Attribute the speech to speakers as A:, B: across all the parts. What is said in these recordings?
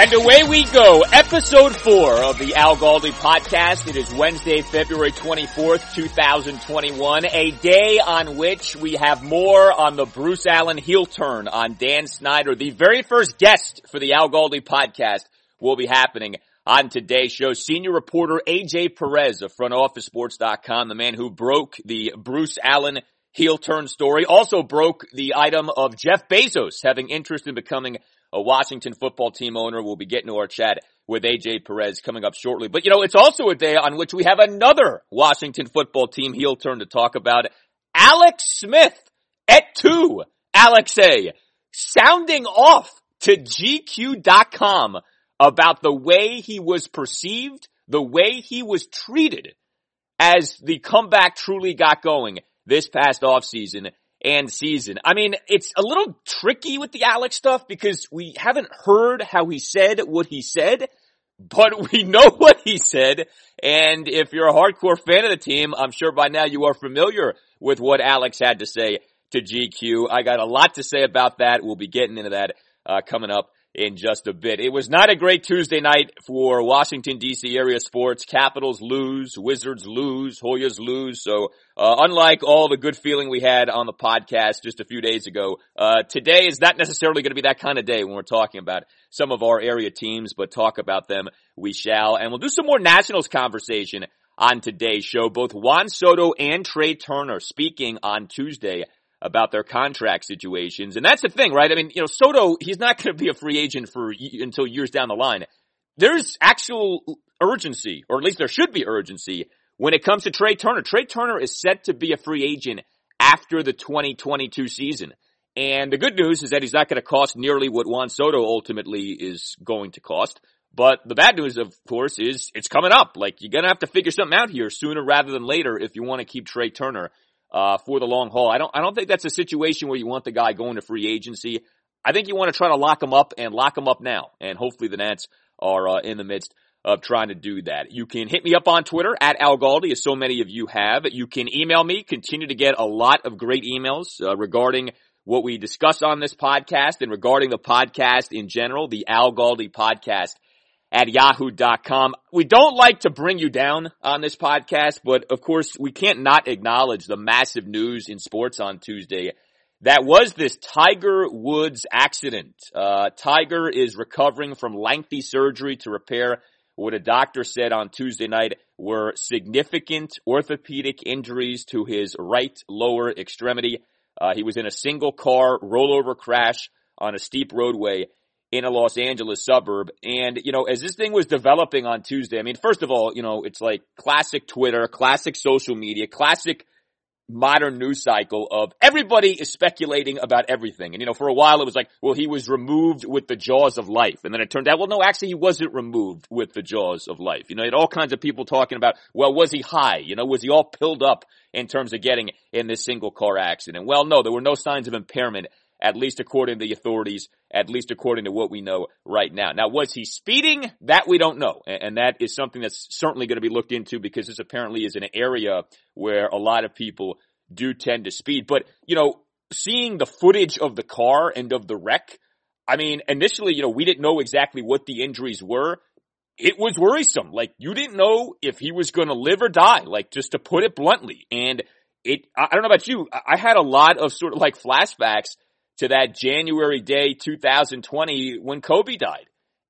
A: And away we go. Episode four of the Al Galdi podcast. It is Wednesday, February 24th, 2021. A day on which we have more on the Bruce Allen heel turn on Dan Snyder. The very first guest for the Al Galdi podcast will be happening on today's show. Senior reporter AJ Perez of frontofficesports.com, the man who broke the Bruce Allen heel turn story, also broke the item of Jeff Bezos having interest in becoming a Washington football team owner. We'll be getting to our chat with AJ Perez coming up shortly. But you know, it's also a day on which we have another Washington football team heel turn to talk about. Alex Smith at two. Alex A. Sounding off to GQ.com about the way he was perceived, the way he was treated as the comeback truly got going this past offseason and season. I mean, it's a little tricky with the Alex stuff because we haven't heard how he said what he said, but we know what he said. And if you're a hardcore fan of the team, I'm sure by now you are familiar with what Alex had to say to GQ. I got a lot to say about that. We'll be getting into that uh, coming up in just a bit. It was not a great Tuesday night for Washington DC area sports. Capitals lose, Wizards lose, Hoyas lose. So, uh, unlike all the good feeling we had on the podcast just a few days ago, uh, today is not necessarily going to be that kind of day when we're talking about some of our area teams, but talk about them we shall. And we'll do some more Nationals conversation on today's show. Both Juan Soto and Trea Turner speaking on Tuesday about their contract situations. And that's the thing, right? I mean, you know, Soto, he's not going to be a free agent for until years down the line. There's actual urgency, or at least there should be urgency when it comes to Trea Turner. Trea Turner is set to be a free agent after the 2022 season. And the good news is that he's not going to cost nearly what Juan Soto ultimately is going to cost. But the bad news, of course, is it's coming up. Like, you're going to have to figure something out here sooner rather than later if you want to keep Trea Turner uh, for the long haul. I don't, I don't think that's a situation where you want the guy going to free agency. I think you want to try to lock him up and lock him up now. And hopefully the Nats are uh, in the midst of trying to do that. You can hit me up on Twitter at Al Galdi, as so many of you have. You can email me, continue to get a lot of great emails uh, regarding what we discuss on this podcast and regarding the podcast in general, the Al Galdi podcast at yahoo.com. We don't like to bring you down on this podcast, but of course we can't not acknowledge the massive news in sports on Tuesday. That was this Tiger Woods accident. Uh, Tiger is recovering from lengthy surgery to repair what a doctor said on Tuesday night were significant orthopedic injuries to his right lower extremity. Uh, he was in a single car rollover crash on a steep roadway in a Los Angeles suburb. And, you know, as this thing was developing on Tuesday, I mean, first of all, you know, it's like classic Twitter, classic social media, classic modern news cycle of everybody is speculating about everything. And you know, for a while it was like, well, he was removed with the jaws of life. And then it turned out, well, no, actually he wasn't removed with the jaws of life. You know, you had all kinds of people talking about, well, was he high? You know, was he all pilled up in terms of getting in this single car accident? Well, no, there were no signs of impairment at least according to the authorities, at least according to what we know right now. Now, was he speeding? That we don't know. And that is something that's certainly going to be looked into because this apparently is an area where a lot of people do tend to speed. But, you know, seeing the footage of the car and of the wreck, I mean, initially, you know, we didn't know exactly what the injuries were. It was worrisome. Like, you didn't know if he was going to live or die, like, just to put it bluntly. And it, I don't know about you, I had a lot of sort of like flashbacks to that January day 2020 when Kobe died.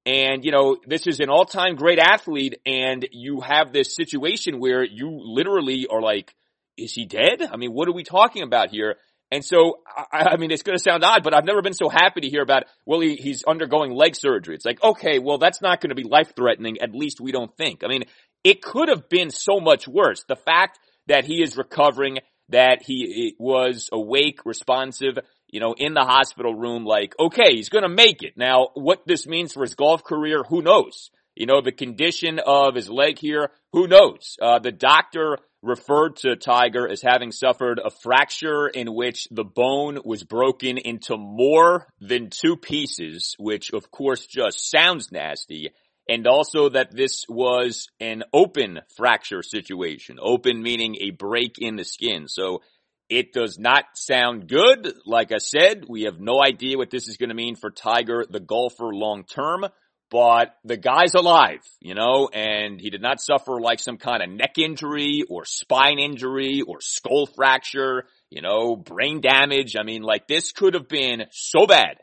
A: And, you know, this is an all-time great athlete and you have this situation where you literally are like, is he dead? I mean, what are we talking about here? And so, I, I mean, it's going to sound odd, but I've never been so happy to hear about, well, he, he's undergoing leg surgery. It's like, okay, well, that's not going to be life threatening. At least we don't think. I mean, it could have been so much worse. The fact that he is recovering, that he was awake, responsive, you know, in the hospital room, like, okay, he's gonna make it. Now, what this means for his golf career, who knows? You know, the condition of his leg here, who knows? Uh, the doctor referred to Tiger as having suffered a fracture in which the bone was broken into more than two pieces, which of course just sounds nasty. And also that this was an open fracture situation. Open meaning a break in the skin. So it does not sound good. Like I said, we have no idea what this is going to mean for Tiger, the golfer, long term. But the guy's alive, you know, and he did not suffer like some kind of neck injury or spine injury or skull fracture, you know, brain damage. I mean, like this could have been so bad.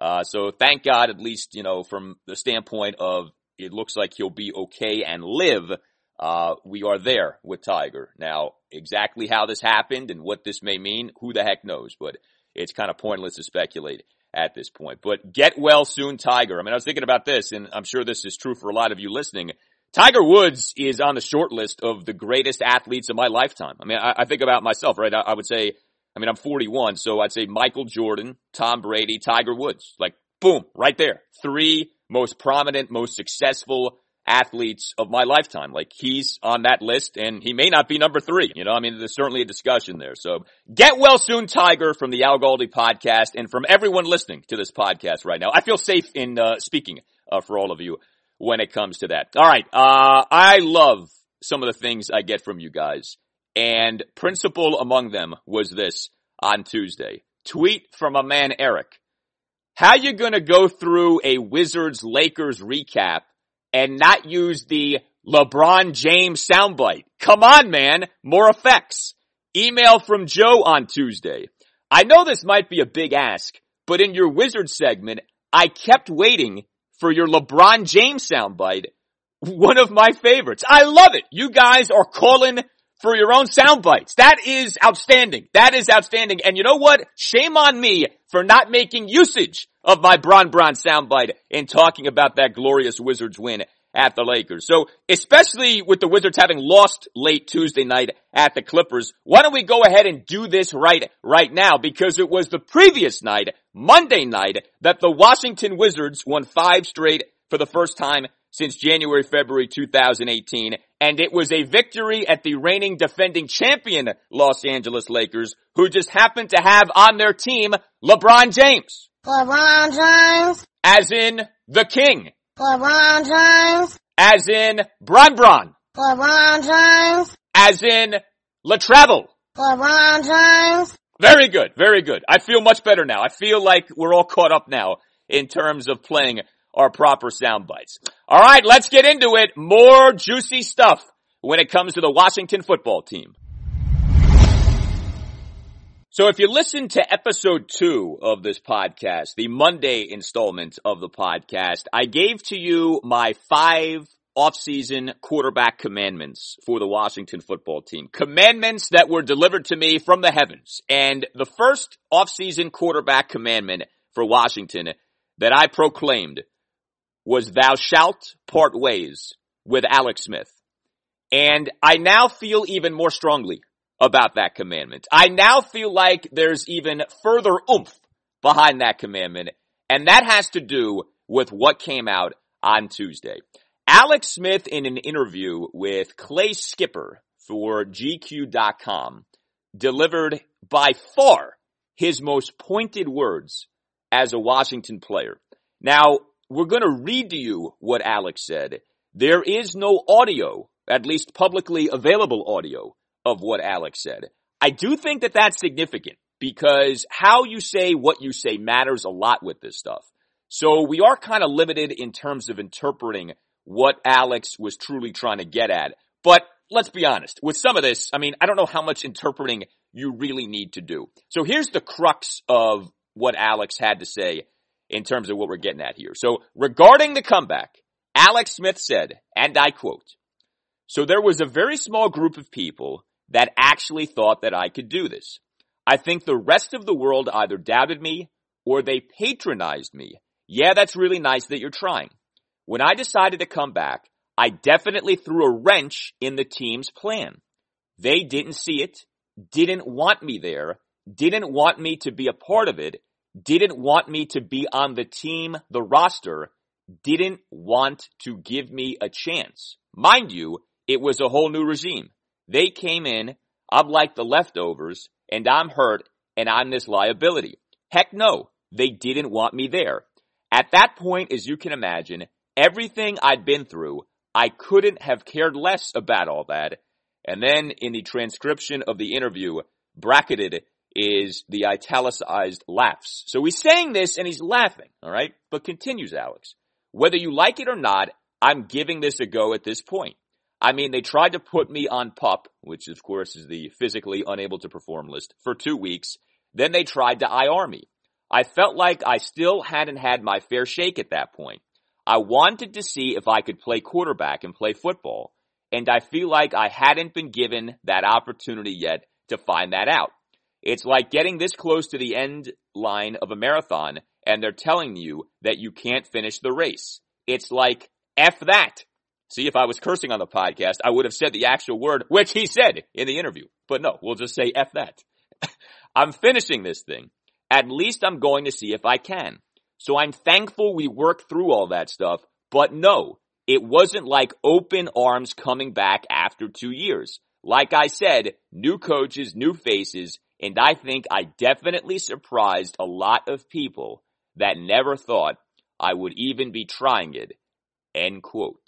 A: Uh, so thank God, at least, you know, from the standpoint of it looks like he'll be okay and live uh, we are there with Tiger. Now, exactly how this happened and what this may mean, who the heck knows, but it's kind of pointless to speculate at this point. But get well soon, Tiger. I mean, I was thinking about this, and I'm sure this is true for a lot of you listening. Tiger Woods is on the short list of the greatest athletes of my lifetime. I mean, I, I think about myself, right? I, I would say, I mean, I'm 41, so I'd say Michael Jordan, Tom Brady, Tiger Woods. Like, boom, right there. Three most prominent, most successful athletes of my lifetime. Like he's on that list and he may not be number three. You know, I mean, there's certainly a discussion there. So get well soon, Tiger, from the Al Galdi podcast and from everyone listening to this podcast right now. I feel safe in uh, speaking uh, for all of you when it comes to that. All right. Uh, I love some of the things I get from you guys and principal among them was this on Tuesday. Tweet from a man, Eric. How you gonna go through a Wizards Lakers recap and not use the LeBron James soundbite. Come on, man. More effects. Email from Joe on Tuesday. I know this might be a big ask, but in your wizard segment, I kept waiting for your LeBron James soundbite. One of my favorites. I love it. You guys are calling for your own sound bites. That is outstanding. That is outstanding. And you know what? Shame on me for not making usage of my Bron Bron soundbite in talking about that glorious Wizards win at the Lakers. So, especially with the Wizards having lost late Tuesday night at the Clippers, why don't we go ahead and do this right, right now? Because it was the previous night, Monday night, that the Washington Wizards won five straight for the first time since January, February 2018. And it was a victory at the reigning defending champion Los Angeles Lakers, who just happened to have on their team LeBron James.
B: LeBron James.
A: As in the king.
B: LeBron James.
A: As in Bron Bron.
B: LeBron James.
A: As in Latravel.
B: LeBron James.
A: Very good, very good. I feel much better now. I feel like we're all caught up now in terms of playing our proper sound bites. All right, let's get into it. More juicy stuff when it comes to the Washington football team. So if you listen to episode two of this podcast, the Monday installment of the podcast, I gave to you my five offseason quarterback commandments for the Washington football team. Commandments that were delivered to me from the heavens. And the first offseason quarterback commandment for Washington that I proclaimed was thou shalt part ways with Alex Smith. And I now feel even more strongly about that commandment. I now feel like there's even further oomph behind that commandment. And that has to do with what came out on Tuesday. Alex Smith in an interview with Clay Skipper for GQ.com delivered by far his most pointed words as a Washington player. Now, we're going to read to you what Alex said. There is no audio, at least publicly available audio of what Alex said. I do think that that's significant because how you say what you say matters a lot with this stuff. So we are kind of limited in terms of interpreting what Alex was truly trying to get at. But let's be honest, with some of this, I mean, I don't know how much interpreting you really need to do. So here's the crux of what Alex had to say in terms of what we're getting at here. So regarding the comeback, Alex Smith said, and I quote, so there was a very small group of people that actually thought that I could do this. I think the rest of the world either doubted me or they patronized me. Yeah, that's really nice that you're trying. When I decided to come back, I definitely threw a wrench in the team's plan. They didn't see it, didn't want me there, didn't want me to be a part of it, didn't want me to be on the team, the roster, didn't want to give me a chance. Mind you, it was a whole new regime. They came in, I'm like the leftovers, and I'm hurt, and I'm this liability. Heck no, they didn't want me there. At that point, as you can imagine, everything I'd been through, I couldn't have cared less about all that. And then in the transcription of the interview, bracketed is the italicized laughs. So he's saying this and he's laughing, alright? But continues Alex. Whether you like it or not, I'm giving this a go at this point. I mean, they tried to put me on PUP, which of course is the physically unable to perform list, for two weeks. Then they tried to IR me. I felt like I still hadn't had my fair shake at that point. I wanted to see if I could play quarterback and play football, and I feel like I hadn't been given that opportunity yet to find that out. It's like getting this close to the end line of a marathon and they're telling you that you can't finish the race. It's like, F that. See, if I was cursing on the podcast, I would have said the actual word, which he said in the interview. But no, we'll just say F that. I'm finishing this thing. At least I'm going to see if I can. So I'm thankful we worked through all that stuff, but no, it wasn't like open arms coming back after two years. Like I said, new coaches, new faces, and I think I definitely surprised a lot of people that never thought I would even be trying it. End quote.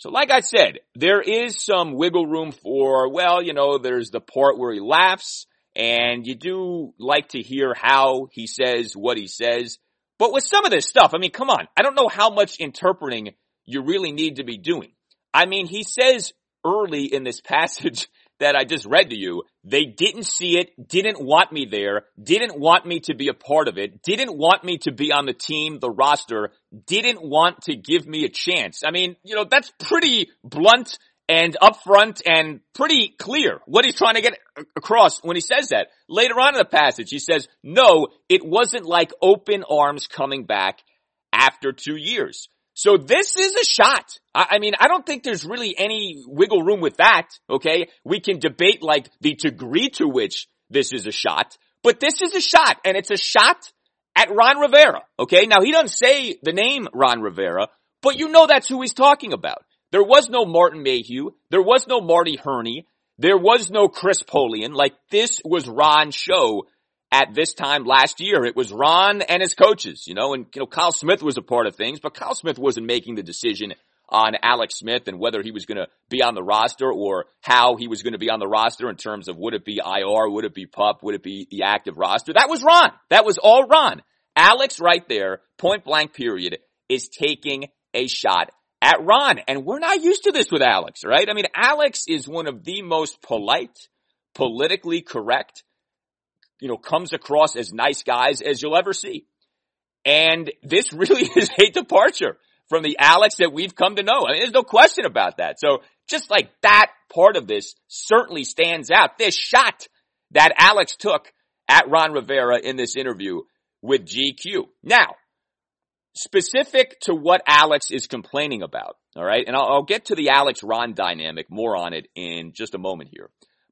A: So like I said, there is some wiggle room for, well, you know, there's the part where he laughs and you do like to hear how he says what he says. But with some of this stuff, I mean, come on. I don't know how much interpreting you really need to be doing. I mean, he says early in this passage that I just read to you, they didn't see it, didn't want me there, didn't want me to be a part of it, didn't want me to be on the team, the roster, didn't want to give me a chance. I mean, you know, that's pretty blunt and upfront and pretty clear what he's trying to get across when he says that. Later on in the passage, he says, no, it wasn't like open arms coming back after two years. So this is a shot. I, I, mean, I don't think there's really any wiggle room with that. Okay. We can debate like the degree to which this is a shot, but this is a shot and it's a shot at Ron Rivera. Okay. Now he doesn't say the name Ron Rivera, but you know that's who he's talking about. There was no Martin Mayhew. There was no Marty Hurney. There was no Chris Polian. Like this was Ron's show at this time last year. It was Ron and his coaches, you know, and, you know, Kyle Smith was a part of things, but Kyle Smith wasn't making the decision on Alex Smith and whether he was going to be on the roster or how he was going to be on the roster in terms of would it be IR, would it be pup, would it be the active roster. That was Ron. That was all Ron. Alex right there, point blank period, is taking a shot at Ron. And we're not used to this with Alex, right? I mean, Alex is one of the most polite, politically correct, you know, comes across as nice guys as you'll ever see. And this really is a departure from the Alex that we've come to know. I mean, there's no question about that. So just like that part of this certainly stands out. This shot that Alex took at Ron Rivera in this interview with GQ. Now, specific to what Alex is complaining about, all right, and I'll, I'll get to the Alex Ron dynamic more on it in just a moment here.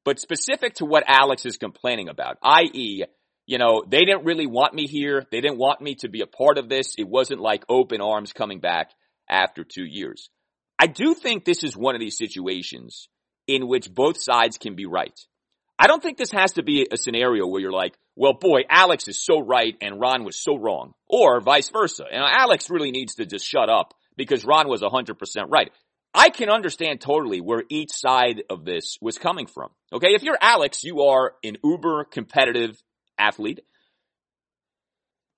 A: But specific to what Alex is complaining about, i.e., you know, they didn't really want me here. They didn't want me to be a part of this. It wasn't like open arms coming back after two years. I do think this is one of these situations in which both sides can be right. I don't think this has to be a scenario where you're like, well, boy, Alex is so right and Ron was so wrong. Or vice versa. And Alex really needs to just shut up because Ron was 100% right. I can understand totally where each side of this was coming from. Okay. If you're Alex, you are an uber competitive athlete.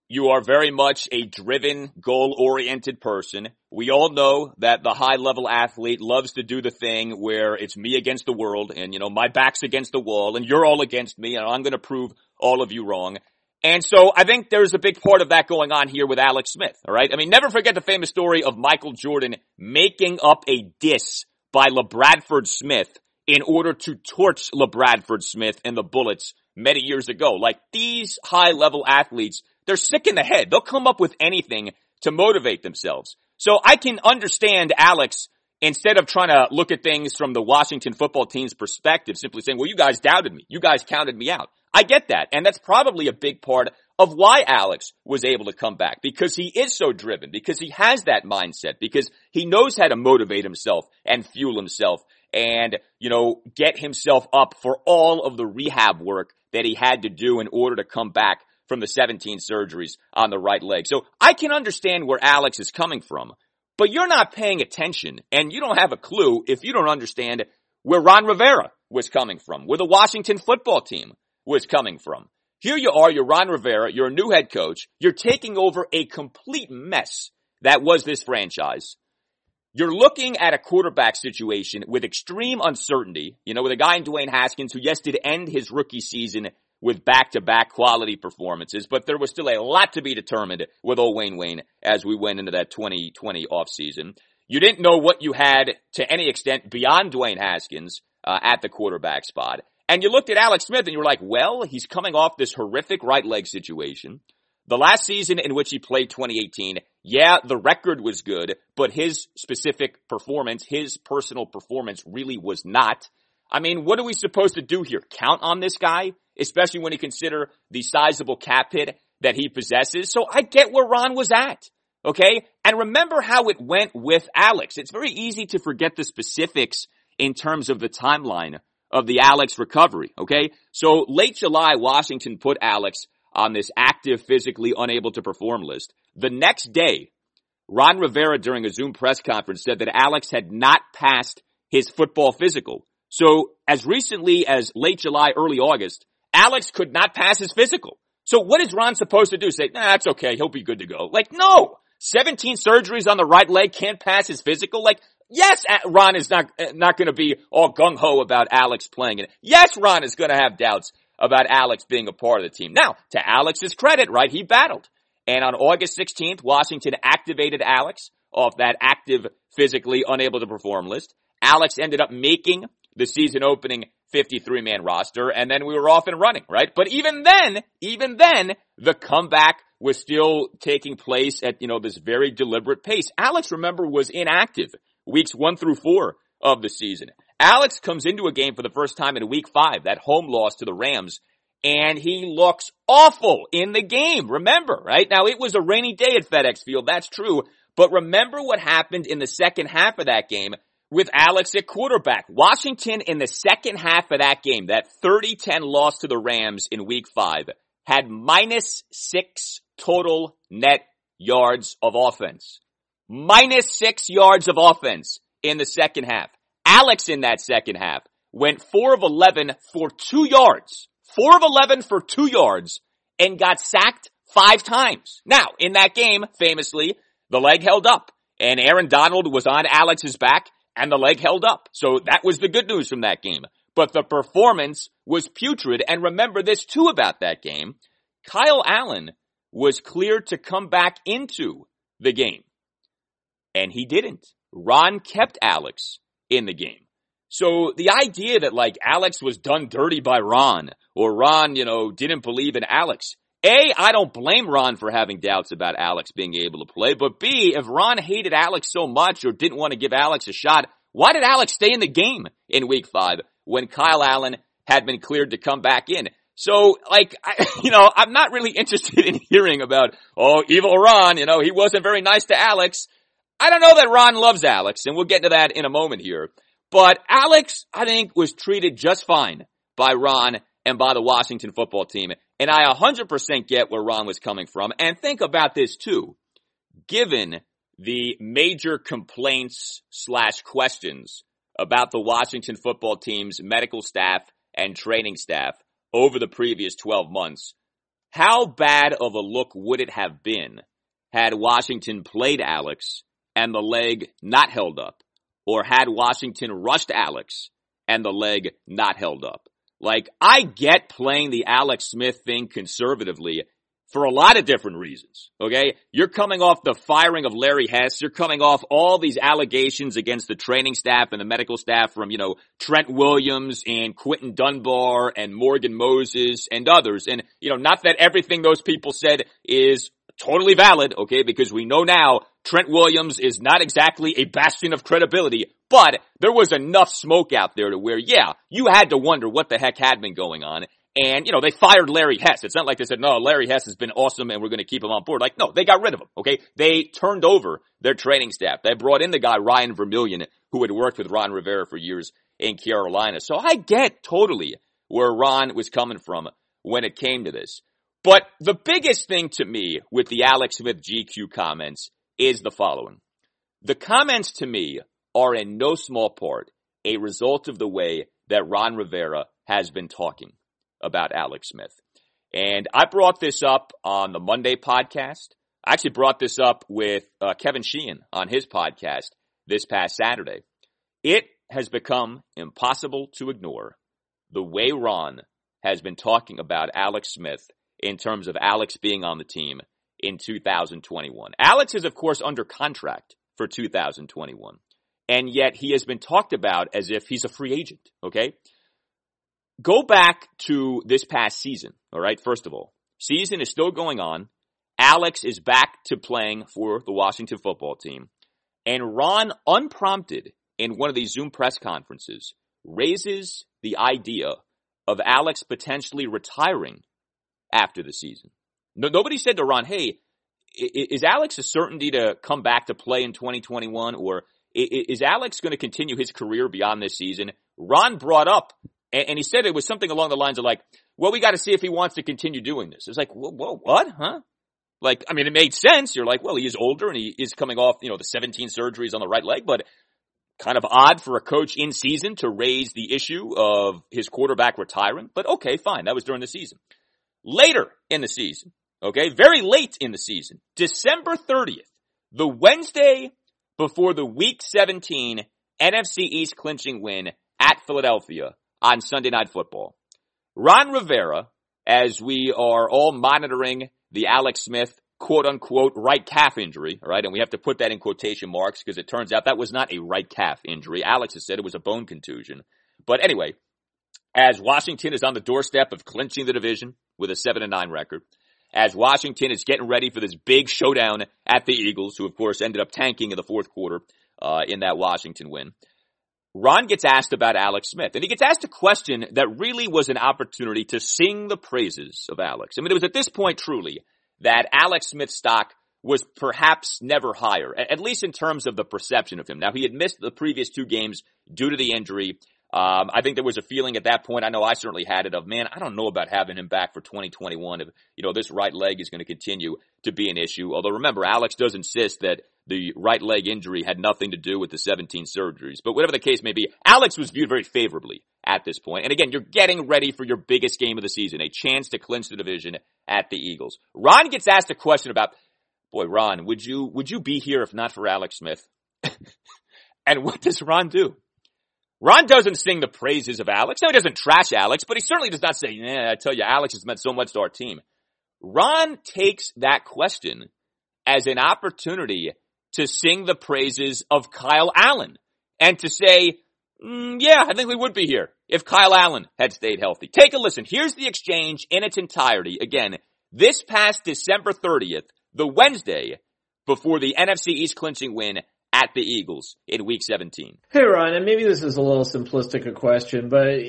A: You are very much a driven, goal-oriented person. We all know that the high-level athlete loves to do the thing where it's me against the world and, you know, my back's against the wall and you're all against me and I'm going to prove all of you wrong. And so I think there's a big part of that going on here with Alex Smith, alright? I mean, never forget the famous story of Michael Jordan making up a diss by LaBradford Smith in order to torch LaBradford Smith and the Bullets many years ago. Like these high level athletes they're sick in the head. They'll come up with anything to motivate themselves. So I can understand Alex instead of trying to look at things from the Washington football team's perspective, simply saying, well, you guys doubted me. You guys counted me out. I get that. And that's probably a big part of why Alex was able to come back because he is so driven, because he has that mindset, because he knows how to motivate himself and fuel himself and, you know, get himself up for all of the rehab work that he had to do in order to come back from the 17 surgeries on the right leg. So I can understand where Alex is coming from, but you're not paying attention and you don't have a clue if you don't understand where Ron Rivera was coming from, where the Washington football team was coming from. Here you are, you're Ron Rivera, you're a new head coach, you're taking over a complete mess that was this franchise. You're looking at a quarterback situation with extreme uncertainty, you know, with a guy in Dwayne Haskins who, yes, did end his rookie season with back-to-back quality performances, but there was still a lot to be determined with old Wayne Wayne as we went into that 2020 offseason. You didn't know what you had to any extent beyond Dwayne Haskins uh, at the quarterback spot. And you looked at Alex Smith and you were like, well, he's coming off this horrific right leg situation. The last season in which he played 2018, yeah, the record was good, but his specific performance, his personal performance really was not. I mean, what are we supposed to do here? Count on this guy? especially when you consider the sizable cap hit that he possesses. So I get where Ron was at. Okay. And remember how it went with Alex. It's very easy to forget the specifics in terms of the timeline of the Alex recovery. Okay. So late July, Washington put Alex on this active, physically unable to perform list. The next day, Ron Rivera during a Zoom press conference said that Alex had not passed his football physical. So as recently as late July, early August, Alex could not pass his physical. So what is Ron supposed to do? Say, nah, that's okay. He'll be good to go. Like, no. 17 surgeries on the right leg can't pass his physical. Like, yes, Ron is not, eh, not going to be all gung ho about Alex playing it. Yes, Ron is going to have doubts about Alex being a part of the team. Now, to Alex's credit, right, he battled. And on August 16th, Washington activated Alex off that active, physically unable to perform list. Alex ended up making the season opening 53 man roster and then we were off and running, right? But even then, even then, the comeback was still taking place at, you know, this very deliberate pace. Alex, remember, was inactive weeks one through four of the season. Alex comes into a game for the first time in week five, that home loss to the Rams, and he looks awful in the game. Remember, right? Now it was a rainy day at FedEx Field, that's true, but remember what happened in the second half of that game with Alex at quarterback. Washington in the second half of that game, that 30-10 loss to the Rams in week five, had minus six total net yards of offense. Minus six yards of offense in the second half. Alex in that second half went four of 11 for two yards. Four of 11 for two yards and got sacked five times. Now, in that game, famously, the leg held up and Aaron Donald was on Alex's back and the leg held up. So that was the good news from that game. But the performance was putrid. And remember this too about that game. Kyle Allen was cleared to come back into the game. And he didn't. Ron kept Alex in the game. So the idea that like Alex was done dirty by Ron or Ron, you know, didn't believe in Alex. A, I don't blame Ron for having doubts about Alex being able to play, but B, if Ron hated Alex so much or didn't want to give Alex a shot, why did Alex stay in the game in week five when Kyle Allen had been cleared to come back in? So, like, I, you know, I'm not really interested in hearing about, oh, evil Ron, you know, he wasn't very nice to Alex. I don't know that Ron loves Alex, and we'll get to that in a moment here. But Alex, I think, was treated just fine by Ron and by the Washington football team. And I 100% get where Ron was coming from. And think about this too. Given the major complaints slash questions about the Washington football team's medical staff and training staff over the previous 12 months, how bad of a look would it have been had Washington played Alex and the leg not held up? Or had Washington rushed Alex and the leg not held up? Like, I get playing the Alex Smith thing conservatively for a lot of different reasons. Okay. You're coming off the firing of Larry Hess. You're coming off all these allegations against the training staff and the medical staff from, you know, Trent Williams and Quinton Dunbar and Morgan Moses and others. And, you know, not that everything those people said is totally valid. Okay. Because we know now Trent Williams is not exactly a bastion of credibility, but there was enough smoke out there to where, yeah, you had to wonder what the heck had been going on. And, you know, they fired Larry Hess. It's not like they said, no, Larry Hess has been awesome and we're going to keep him on board. Like, no, they got rid of him. Okay. They turned over their training staff. They brought in the guy, Ryan Vermillion, who had worked with Ron Rivera for years in Carolina. So I get totally where Ron was coming from when it came to this. But the biggest thing to me with the Alex Smith GQ comments is the following. The comments to me are in no small part a result of the way that Ron Rivera has been talking about Alex Smith. And I brought this up on the Monday podcast. I actually brought this up with uh, Kevin Sheehan on his podcast this past Saturday. It has become impossible to ignore the way Ron has been talking about Alex Smith in terms of Alex being on the team in 2021. Alex is, of course, under contract for 2021. And yet he has been talked about as if he's a free agent. Okay. Go back to this past season. All right. First of all, season is still going on. Alex is back to playing for the Washington football team. And Ron, unprompted in one of these Zoom press conferences, raises the idea of Alex potentially retiring after the season. No, nobody said to Ron, hey, is Alex a certainty to come back to play in 2021 or is Alex going to continue his career beyond this season? Ron brought up, and he said it was something along the lines of like, well, we got to see if he wants to continue doing this. It's like, whoa, whoa, what? Huh? Like, I mean, it made sense. You're like, well, he is older and he is coming off, you know, the 17 surgeries on the right leg, but kind of odd for a coach in season to raise the issue of his quarterback retiring. But okay, fine. That was during the season. Later in the season, Okay. Very late in the season. December 30th. The Wednesday before the week 17 NFC East clinching win at Philadelphia on Sunday Night Football. Ron Rivera, as we are all monitoring the Alex Smith quote unquote right calf injury, all right, and we have to put that in quotation marks because it turns out that was not a right calf injury. Alex has said it was a bone contusion. But anyway, as Washington is on the doorstep of clinching the division with a 7 and 9 record, as Washington is getting ready for this big showdown at the Eagles, who of course ended up tanking in the fourth quarter uh, in that Washington win. Ron gets asked about Alex Smith, and he gets asked a question that really was an opportunity to sing the praises of Alex. I mean, it was at this point truly that Alex Smith's stock was perhaps never higher, at least in terms of the perception of him. Now, he had missed the previous two games due to the injury Um, I think there was a feeling at that point. I know I certainly had it of, man, I don't know about having him back for 2021 if, you know, this right leg is going to continue to be an issue. Although remember, Alex does insist that the right leg injury had nothing to do with the 17 surgeries. But whatever the case may be, Alex was viewed very favorably at this point. And again, you're getting ready for your biggest game of the season, a chance to clinch the division at the Eagles. Ron gets asked a question about, boy, Ron, would you, would you be here if not for Alex Smith? and what does Ron do? Ron doesn't sing the praises of Alex. No, he doesn't trash Alex, but he certainly does not say, yeah, I tell you, Alex has meant so much to our team. Ron takes that question as an opportunity to sing the praises of Kyle Allen and to say, mm, yeah, I think we would be here if Kyle Allen had stayed healthy. Take a listen. Here's the exchange in its entirety. Again, this past December 30th, the Wednesday before the NFC East clinching win at the Eagles in week 17.
C: Hey, Ryan, and maybe this is a little simplistic a question, but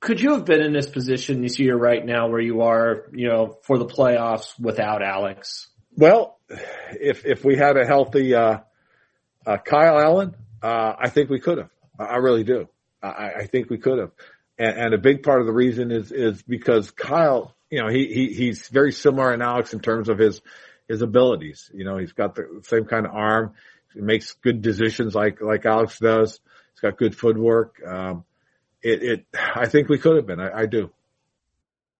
C: could you have been in this position this year right now where you are, you know, for the playoffs without Alex?
D: Well, if, if we had a healthy, uh, uh, Kyle Allen, uh, I think we could have. I really do. I, I think we could have. And, and a big part of the reason is, is because Kyle, you know, he, he, he's very similar in Alex in terms of his, his abilities. You know, he's got the same kind of arm. Makes good decisions like, like Alex does. He's got good footwork. Um, it, it, I think we could have been. I, I do.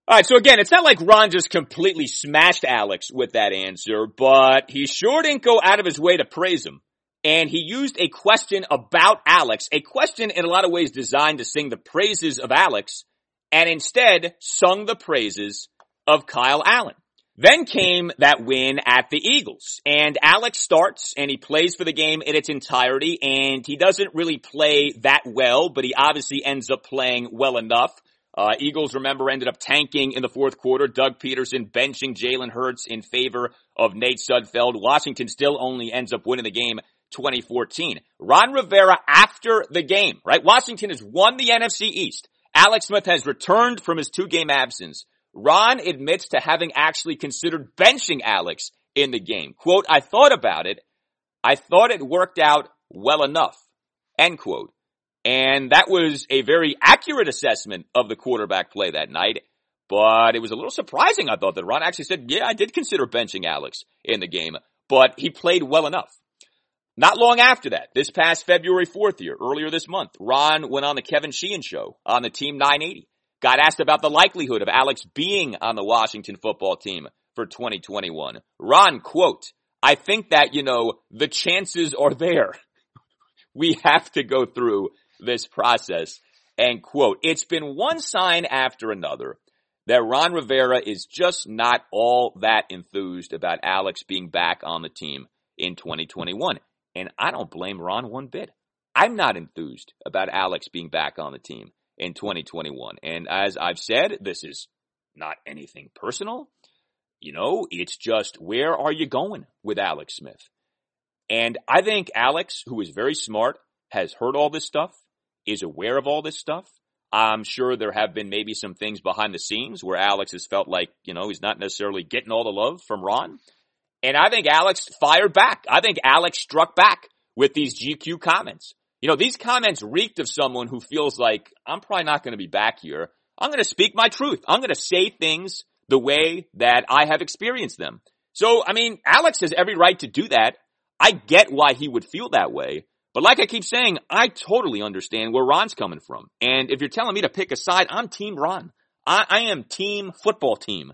A: All right, so again, it's not like Ron just completely smashed Alex with that answer, but he sure didn't go out of his way to praise him. And he used a question about Alex, a question in a lot of ways designed to sing the praises of Alex, and instead sung the praises of Kyle Allen. Then came that win at the Eagles. And Alex starts and he plays for the game in its entirety and he doesn't really play that well, but he obviously ends up playing well enough. Uh, Eagles, remember, ended up tanking in the fourth quarter. Doug Pederson benching Jalen Hurts in favor of Nate Sudfeld. Washington still only ends up winning the game 2014. Ron Rivera after the game, right? Washington has won the NFC East. Alex Smith has returned from his two game absence. Ron admits to having actually considered benching Alex in the game. Quote, I thought about it. I thought it worked out well enough. End quote. And that was a very accurate assessment of the quarterback play that night. But it was a little surprising, I thought, that Ron actually said, yeah, I did consider benching Alex in the game, but he played well enough. Not long after that, this past February 4th year, earlier this month, Ron went on the Kevin Sheehan show on the Team 980. Got asked about the likelihood of Alex being on the Washington football team for 2021. Ron, quote, I think that, you know, the chances are there. we have to go through this process. And quote, it's been one sign after another that Ron Rivera is just not all that enthused about Alex being back on the team in 2021. And I don't blame Ron one bit. I'm not enthused about Alex being back on the team in 2021. And as I've said, this is not anything personal. You know, it's just where are you going with Alex Smith? And I think Alex, who is very smart, has heard all this stuff is aware of all this stuff. I'm sure there have been maybe some things behind the scenes where Alex has felt like, you know, he's not necessarily getting all the love from Ron. And I think Alex fired back. I think Alex struck back with these GQ comments. You know, these comments reeked of someone who feels like, I'm probably not going to be back here. I'm going to speak my truth. I'm going to say things the way that I have experienced them. So, I mean, Alex has every right to do that. I get why he would feel that way. But like I keep saying, I totally understand where Ron's coming from. And if you're telling me to pick a side, I'm team Ron. I, I am team football team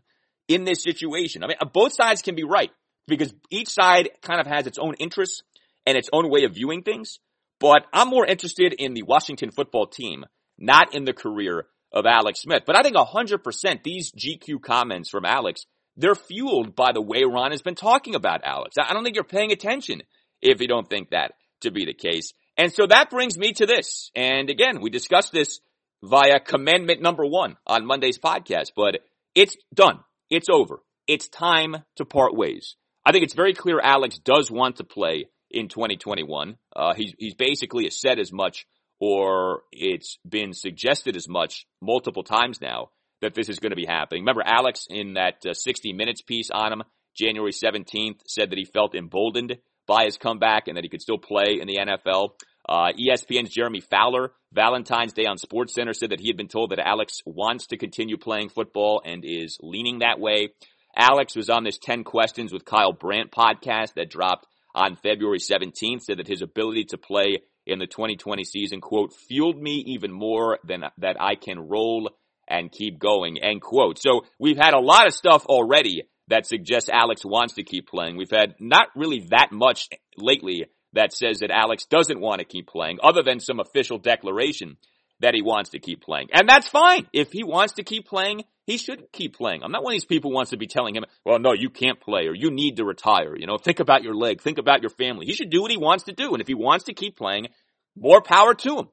A: in this situation. I mean, both sides can be right because each side kind of has its own interests and its own way of viewing things. But I'm more interested in the Washington football team, not in the career of Alex Smith. But I think 100% these GQ comments from Alex, they're fueled by the way Ron has been talking about Alex. I don't think you're paying attention if you don't think that to be the case. And so that brings me to this. And again, we discussed this via commandment number one on Monday's podcast, but it's done. It's over. It's time to part ways. I think it's very clear Alex does want to play in 2021. Uh, he's, he's basically said as much or it's been suggested as much multiple times now that this is going to be happening. Remember Alex in that uh, 60 minutes piece on him, January 17th, said that he felt emboldened by his comeback and that he could still play in the NFL. Uh, ESPN's Jeremy Fowler, Valentine's Day on SportsCenter said that he had been told that Alex wants to continue playing football and is leaning that way. Alex was on this 10 questions with Kyle Brandt podcast that dropped on February 17th, said that his ability to play in the 2020 season, quote, fueled me even more than that I can roll and keep going, end quote. So we've had a lot of stuff already that suggests Alex wants to keep playing. We've had not really that much lately that says that Alex doesn't want to keep playing other than some official declaration that he wants to keep playing. And that's fine. If he wants to keep playing, he should keep playing. I'm not one of these people who wants to be telling him, well, no, you can't play or you need to retire. You know, think about your leg, think about your family. He should do what he wants to do. And if he wants to keep playing, more power to him.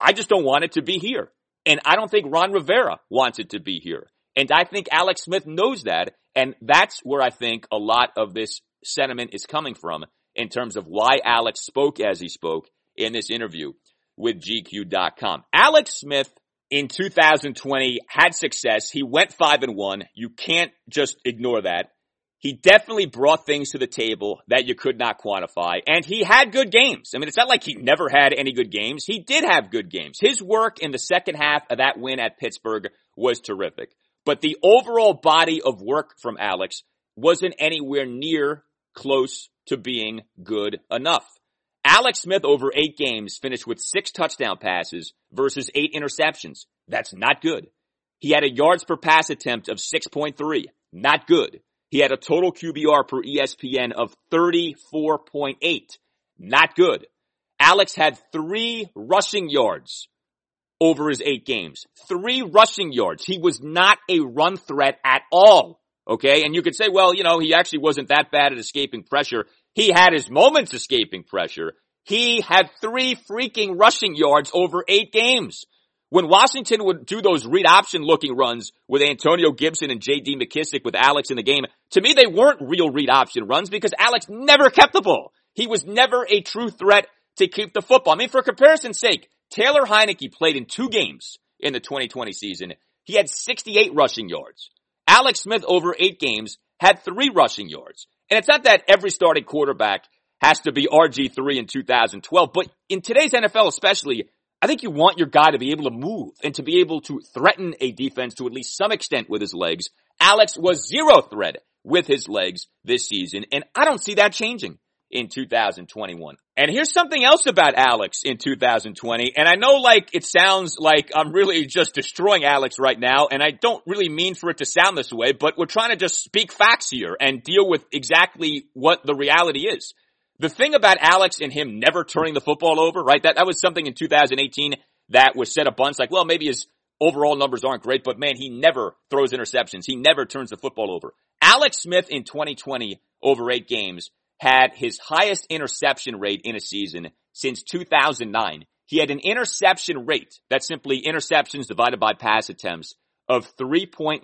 A: I just don't want it to be here. And I don't think Ron Rivera wants it to be here. And I think Alex Smith knows that. And that's where I think a lot of this sentiment is coming from in terms of why Alex spoke as he spoke in this interview with GQ.com. Alex Smith in 2020 had success. He went five and one. You can't just ignore that. He definitely brought things to the table that you could not quantify. And he had good games. I mean, it's not like he never had any good games. He did have good games. His work in the second half of that win at Pittsburgh was terrific. But the overall body of work from Alex wasn't anywhere near close to being good enough. Alex Smith over eight games finished with six touchdown passes versus eight interceptions. That's not good. He had a yards per pass attempt of 6.3. Not good. He had a total QBR per ESPN of 34.8. Not good. Alex had three rushing yards over his eight games. Three rushing yards. He was not a run threat at all. Okay. And you could say, well, you know, he actually wasn't that bad at escaping pressure. He had his moments escaping pressure. He had three freaking rushing yards over eight games. When Washington would do those read option looking runs with Antonio Gibson and JD McKissic with Alex in the game, to me they weren't real read option runs because Alex never kept the ball. He was never a true threat to keep the football. I mean, for comparison's sake, Taylor Heinicke played in two games in the 2020 season. He had 68 rushing yards. Alex Smith over eight games had three rushing yards. And it's not that every starting quarterback has to be RG3 in 2012, but in today's NFL especially, I think you want your guy to be able to move and to be able to threaten a defense to at least some extent with his legs. Alex was zero threat with his legs this season, and I don't see that changing in 2021. And here's something else about Alex in 2020. And I know like it sounds like I'm really just destroying Alex right now. And I don't really mean for it to sound this way, but we're trying to just speak facts here and deal with exactly what the reality is. The thing about Alex and him never turning the football over, right? That, that was something in 2018 that was said a bunch like, well, maybe his overall numbers aren't great, but man, he never throws interceptions. He never turns the football over. Alex Smith in 2020 over eight games had his highest interception rate in a season since 2009. He had an interception rate, that's simply interceptions divided by pass attempts, of 3.17.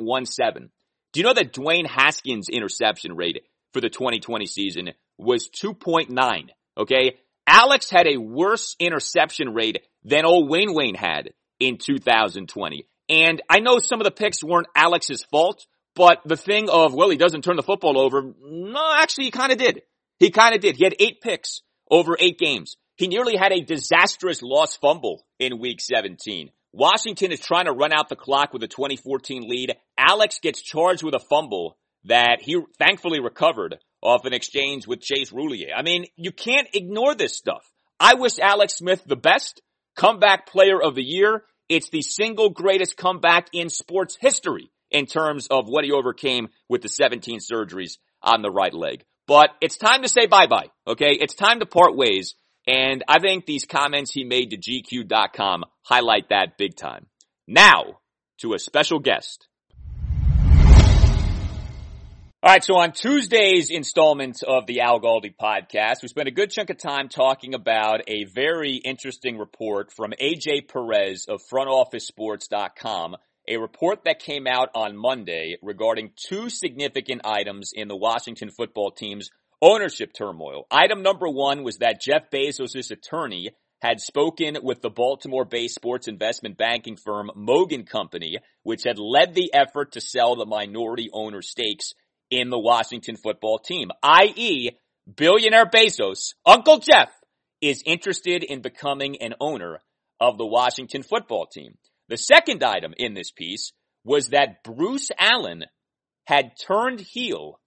A: Do you know that Dwayne Haskins' interception rate for the 2020 season was 2.9? Okay? Alex had a worse interception rate than old Dwayne Wayne had in 2020. And I know some of the picks weren't Alex's fault, but the thing of, well, he doesn't turn the football over, no, actually he kind of did. He kind of did. He had eight picks over eight games. He nearly had a disastrous lost fumble in week 17. Washington is trying to run out the clock with a 2014 lead. Alex gets charged with a fumble that he thankfully recovered off an exchange with Chase Roullier. I mean, you can't ignore this stuff. I wish Alex Smith the best. Comeback player of the year. It's the single greatest comeback in sports history in terms of what he overcame with the 17 surgeries on the right leg. But it's time to say bye bye. Okay. It's time to part ways. And I think these comments he made to GQ.com highlight that big time. Now to a special guest. All right, so on Tuesday's installment of the Al Galdi podcast, we spent a good chunk of time talking about a very interesting report from AJ Perez of frontofficesports.com a report that came out on Monday regarding two significant items in the Washington football team's ownership turmoil. Item number one was that Jeff Bezos' attorney had spoken with the Baltimore-based sports investment banking firm Moag and Company, which had led the effort to sell the minority owner stakes in the Washington football team, i.e., billionaire Bezos, Uncle Jeff, is interested in becoming an owner of the Washington football team. The second item in this piece was that Bruce Allen had turned heel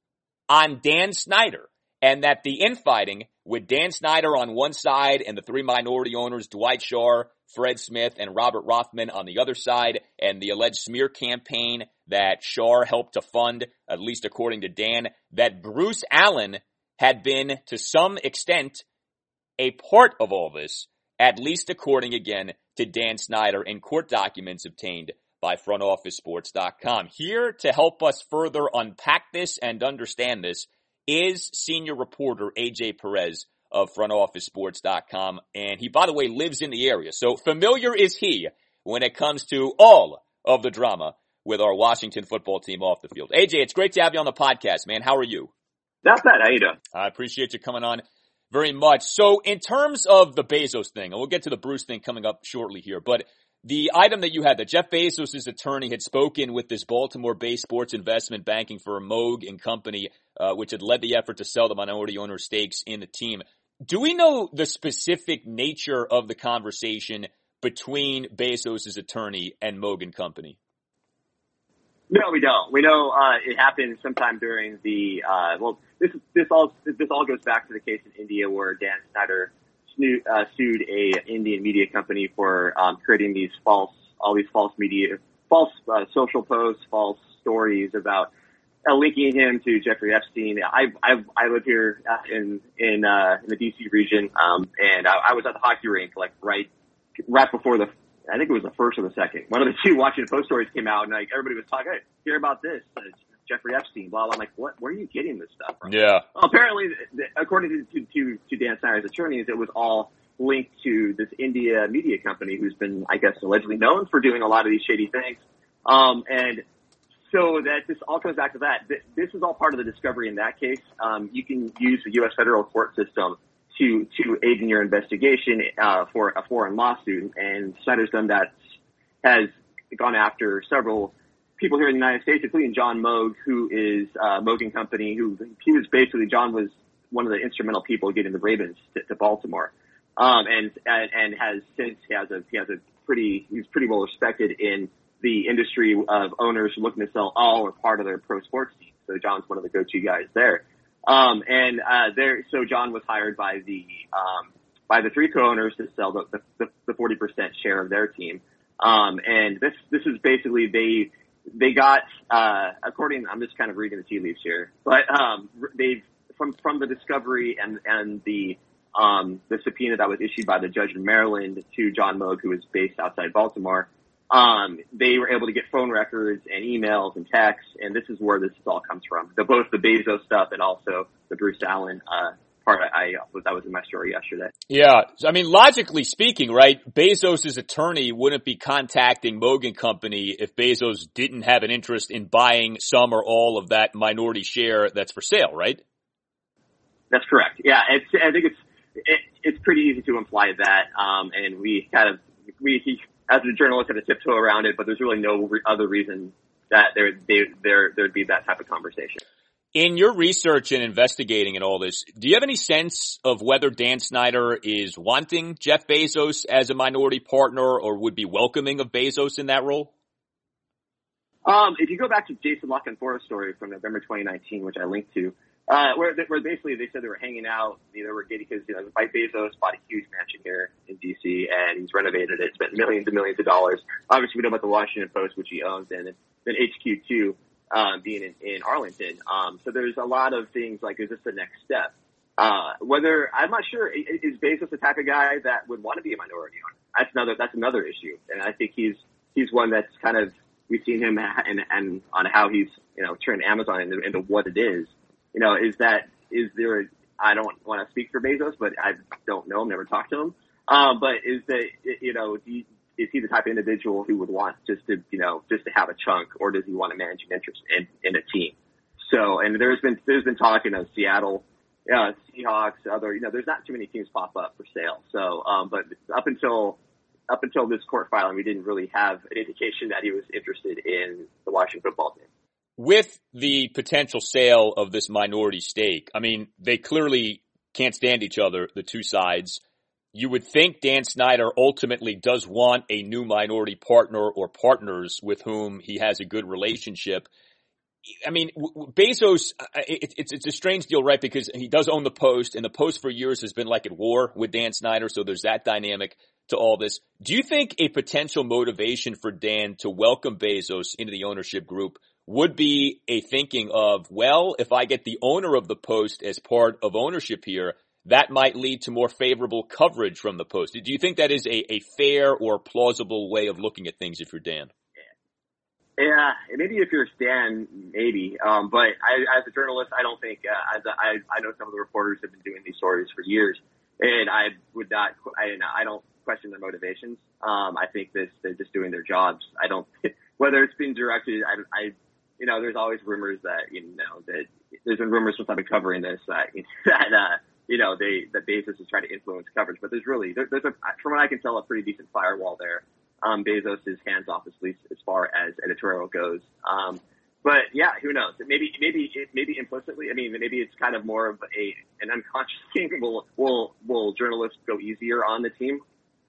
A: on Dan Snyder and that the infighting with Dan Snyder on one side and the three minority owners, Dwight Schar, Fred Smith, and Robert Rothman on the other side, and the alleged smear campaign that Schar helped to fund, at least according to Dan, that Bruce Allen had been to some extent a part of all this, at least according again to Dan Snyder in court documents obtained by frontofficesports.com. Here to help us further unpack this and understand this is senior reporter AJ Perez of frontofficesports.com. And he, by the way, lives in the area. So familiar is he when it comes to all of the drama with our Washington football team off the field. AJ, it's great to have you on the podcast, man. How are you?
E: Not bad. How you doing?
A: I appreciate you coming on very much. So in terms of the Bezos thing, and we'll get to the Bruce thing coming up shortly here, but the item that you had that Jeff Bezos' attorney had spoken with this Baltimore-based sports investment banking firm Moag and Company, uh, which had led the effort to sell the minority owner stakes in the team. Do we know the specific nature of the conversation between Bezos' attorney and Moag and Company?
E: No, we don't. We know uh, it happened sometime during the uh, well. This this all this all goes back to the case in India where Dan Snyder uh, sued a Indian media company for um, creating these false all these false media false uh, social posts, false stories about uh, linking him to Jeffrey Epstein. I I I live here uh, in in uh, in the DC region, um, and I, I was at the hockey rink like right right before the I think it was the first or the second. One of the two Washington Post stories came out, and like everybody was talking, hey, hear about this, uh, Jeffrey Epstein, blah blah. I'm like, what? Where are you getting this stuff from?
A: Yeah.
E: Well, apparently, according to, to to Dan Snyder's attorneys, it was all linked to this India media company who's been, I guess, allegedly known for doing a lot of these shady things. Um, and so that this all comes back to that. This is all part of the discovery in that case. Um, you can use the U.S. federal court system to to aid in your investigation uh, for a foreign lawsuit, and Snyder's done that. Has gone after several people here in the United States, including John Moag, who is uh, Moag and Company. Who he was basically John was one of the instrumental people getting the Ravens to, to Baltimore, um, and, and and has since he has a he has a pretty he's pretty well respected in the industry of owners looking to sell all or part of their pro sports team. So John's one of the go-to guys there. Um, and uh, there, so John was hired by the um, by the three co-owners to sell the the, the 40% share of their team. Um, and this this is basically they they got uh, according I'm just kind of reading the tea leaves here, but um, they've from from the discovery and and the um, the subpoena that was issued by the judge in Maryland to John Moag, who is based outside Baltimore um, they were able to get phone records and emails and texts, and this is where this all comes from. The, both the Bezos stuff and also the Bruce Allen uh, part. I, I that was in my story yesterday.
A: Yeah, I mean, logically speaking, right? Bezos's attorney wouldn't be contacting Moag and Company if Bezos didn't have an interest in buying some or all of that minority share that's for sale, right?
E: That's correct. Yeah, it's, I think it's it, it's pretty easy to imply that, um, and we kind of we he as a journalist, kind of tiptoe around it, but there's really no re- other reason that there they, there there'd be that type of conversation.
A: In your research and investigating and all this, do you have any sense of whether Dan Snyder is wanting Jeff Bezos as a minority partner or would be welcoming of Bezos in that role?
E: Um, if you go back to Jason La Canfora's story from November 2019, which I linked to, uh, where, where basically they said they were hanging out, they were getting, because, you know, Mike Bezos bought a huge mansion here in DC and he's renovated it, spent millions and millions of dollars. Obviously we know about the Washington Post, which he owns, and then HQ2, um, being in, in Arlington. Um, so there's a lot of things like, is this the next step? Uh, whether, I'm not sure, is Bezos the type of guy that would want to be a minority owner? That's another, that's another issue. And I think he's, he's one that's kind of, we've seen him and, and on how he's, you know, turned Amazon into, into what it is you know, is that is there? I don't want to speak for Bezos, but I don't know him, never talked to him. Um, but is that you know, is he the type of individual who would want just to you know just to have a chunk, or does he want to manage an interest in in a team? So, and there's been there's been talk in of Seattle, uh, Seahawks, other you know, there's not too many teams pop up for sale. So, um, but up until up until this court filing, we didn't really have an indication that he was interested in the Washington football team
A: with the potential sale of this minority stake, I mean, they clearly can't stand each other, the two sides. You would think Dan Snyder ultimately does want a new minority partner or partners with whom he has a good relationship. I mean, Bezos, uh, uh, it's, it's a strange deal, right? Because he does own the Post and the Post for years has been like at war with Dan Snyder. So there's that dynamic to all this. Do you think a potential motivation for Dan to welcome Bezos into the ownership group would be a thinking of, well, if I get the owner of the Post as part of ownership here, that might lead to more favorable coverage from the Post. Do you think that is a, a fair or plausible way of looking at things if you're Dan?
E: Yeah, maybe if you're Stan, maybe. Um, but I, as a journalist, I don't think. Uh, as a, I, I know some of the reporters have been doing these stories for years, and I would not. I, I don't question their motivations. Um, I think this they're just doing their jobs. I don't whether it's been directed. I, I, you know, there's always rumors that you know that there's been rumors since I've been covering this that that uh, you know they that Bezos is trying to influence coverage, but there's really there, there's a from what I can tell a pretty decent firewall there um, Bezos is hands off, at least as far as editorial goes. Um, but yeah, who knows? Maybe, maybe, maybe implicitly. I mean, maybe it's kind of more of a an unconscious thing. Will will will journalists go easier on the team?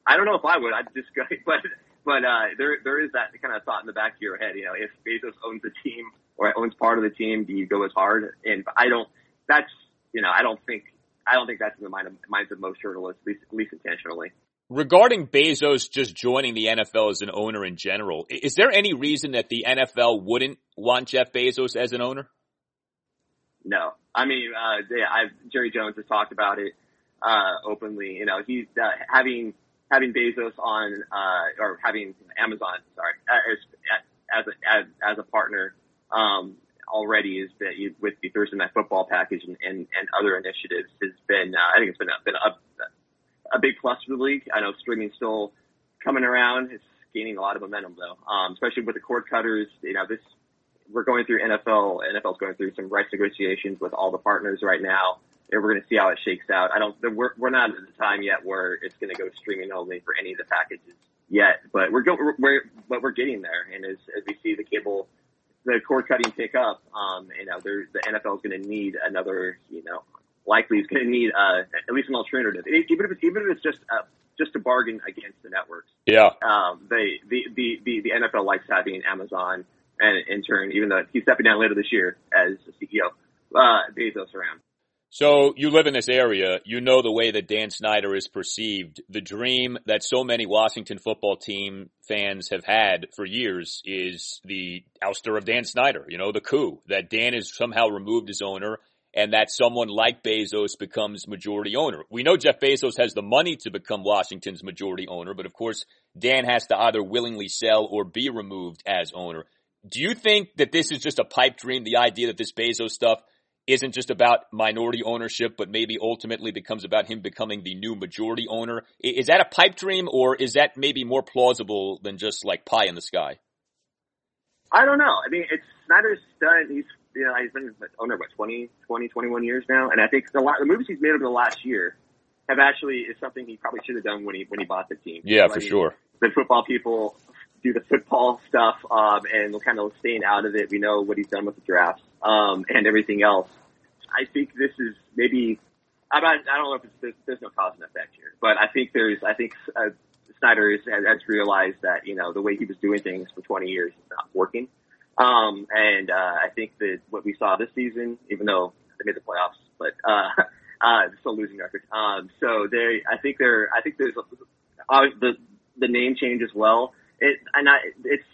E: I don't know if I would. I'd just go, but but uh, there there is that kind of thought in the back of your head. You know, if Bezos owns the team or owns part of the team, do you go as hard? And I don't. That's you know, I don't think I don't think that's in the mind of, minds of most journalists, at least, at least intentionally.
A: Regarding Bezos just joining the NFL as an owner in general, is there any reason that the NFL wouldn't want Jeff Bezos as an owner?
E: No, I mean, uh, yeah, I've, Jerry Jones has talked about it uh, openly. You know, he's uh, having having Bezos on uh, or having Amazon, sorry, as as a, as, as a partner um, already is that you, with the Thursday Night Football package and, and, and other initiatives has been. Uh, I think it's been a, been a, a big plus for the league. I know streaming still coming around. It's gaining a lot of momentum though, um, especially with the cord cutters. You know, this we're going through NFL. NFL's going through some rights negotiations with all the partners right now, and we're going to see how it shakes out. I don't. We're we're not at the time yet where it's going to go streaming only for any of the packages yet, but we're going. We're but we're getting there, and as as we see the cable. The cord cutting pick up, um, you know, there, the NFL is going to need another, you know, likely is going to need uh, at least an alternative, even if it's, even if it's just uh, just to bargain against the networks.
A: Yeah.
E: Um, they the, the the the NFL likes having Amazon and in turn, even though he's stepping down later this year as CEO, uh, Bezos around.
A: So you live in this area, you know the way that Dan Snyder is perceived. The dream that so many Washington football team fans have had for years is the ouster of Dan Snyder, you know, the coup that Dan has somehow removed his owner and that someone like Bezos becomes majority owner. We know Jeff Bezos has the money to become Washington's majority owner, but of course, Dan has to either willingly sell or be removed as owner. Do you think that this is just a pipe dream, the idea that this Bezos stuff isn't just about minority ownership, but maybe ultimately becomes about him becoming the new majority owner? Is that a pipe dream or is that maybe more plausible than just like pie in the sky?
E: I don't know. I mean, it's Snyder's done. He's you know, he's been owner what 20, 20, 21 years now, and I think the, the movies he's made over the last year have actually is something he probably should have done when he when he bought the team.
A: Yeah, so, for I mean, sure.
E: The football people do the football stuff, um, and kind of staying out of it. We know what he's done with the drafts, um, and everything else. I think this is maybe. I'm not, I don't know if it's, there's, there's no cause and effect here, but I think there's, I think uh, Snyder has, has realized that, you know, the way he was doing things for 20 years is not working. Um, and, uh, I think that what we saw this season, even though they made the playoffs, but, uh, uh, still losing record. Um, so they, I think they're, I think there's uh, the, the name change as well. It, and I, it's,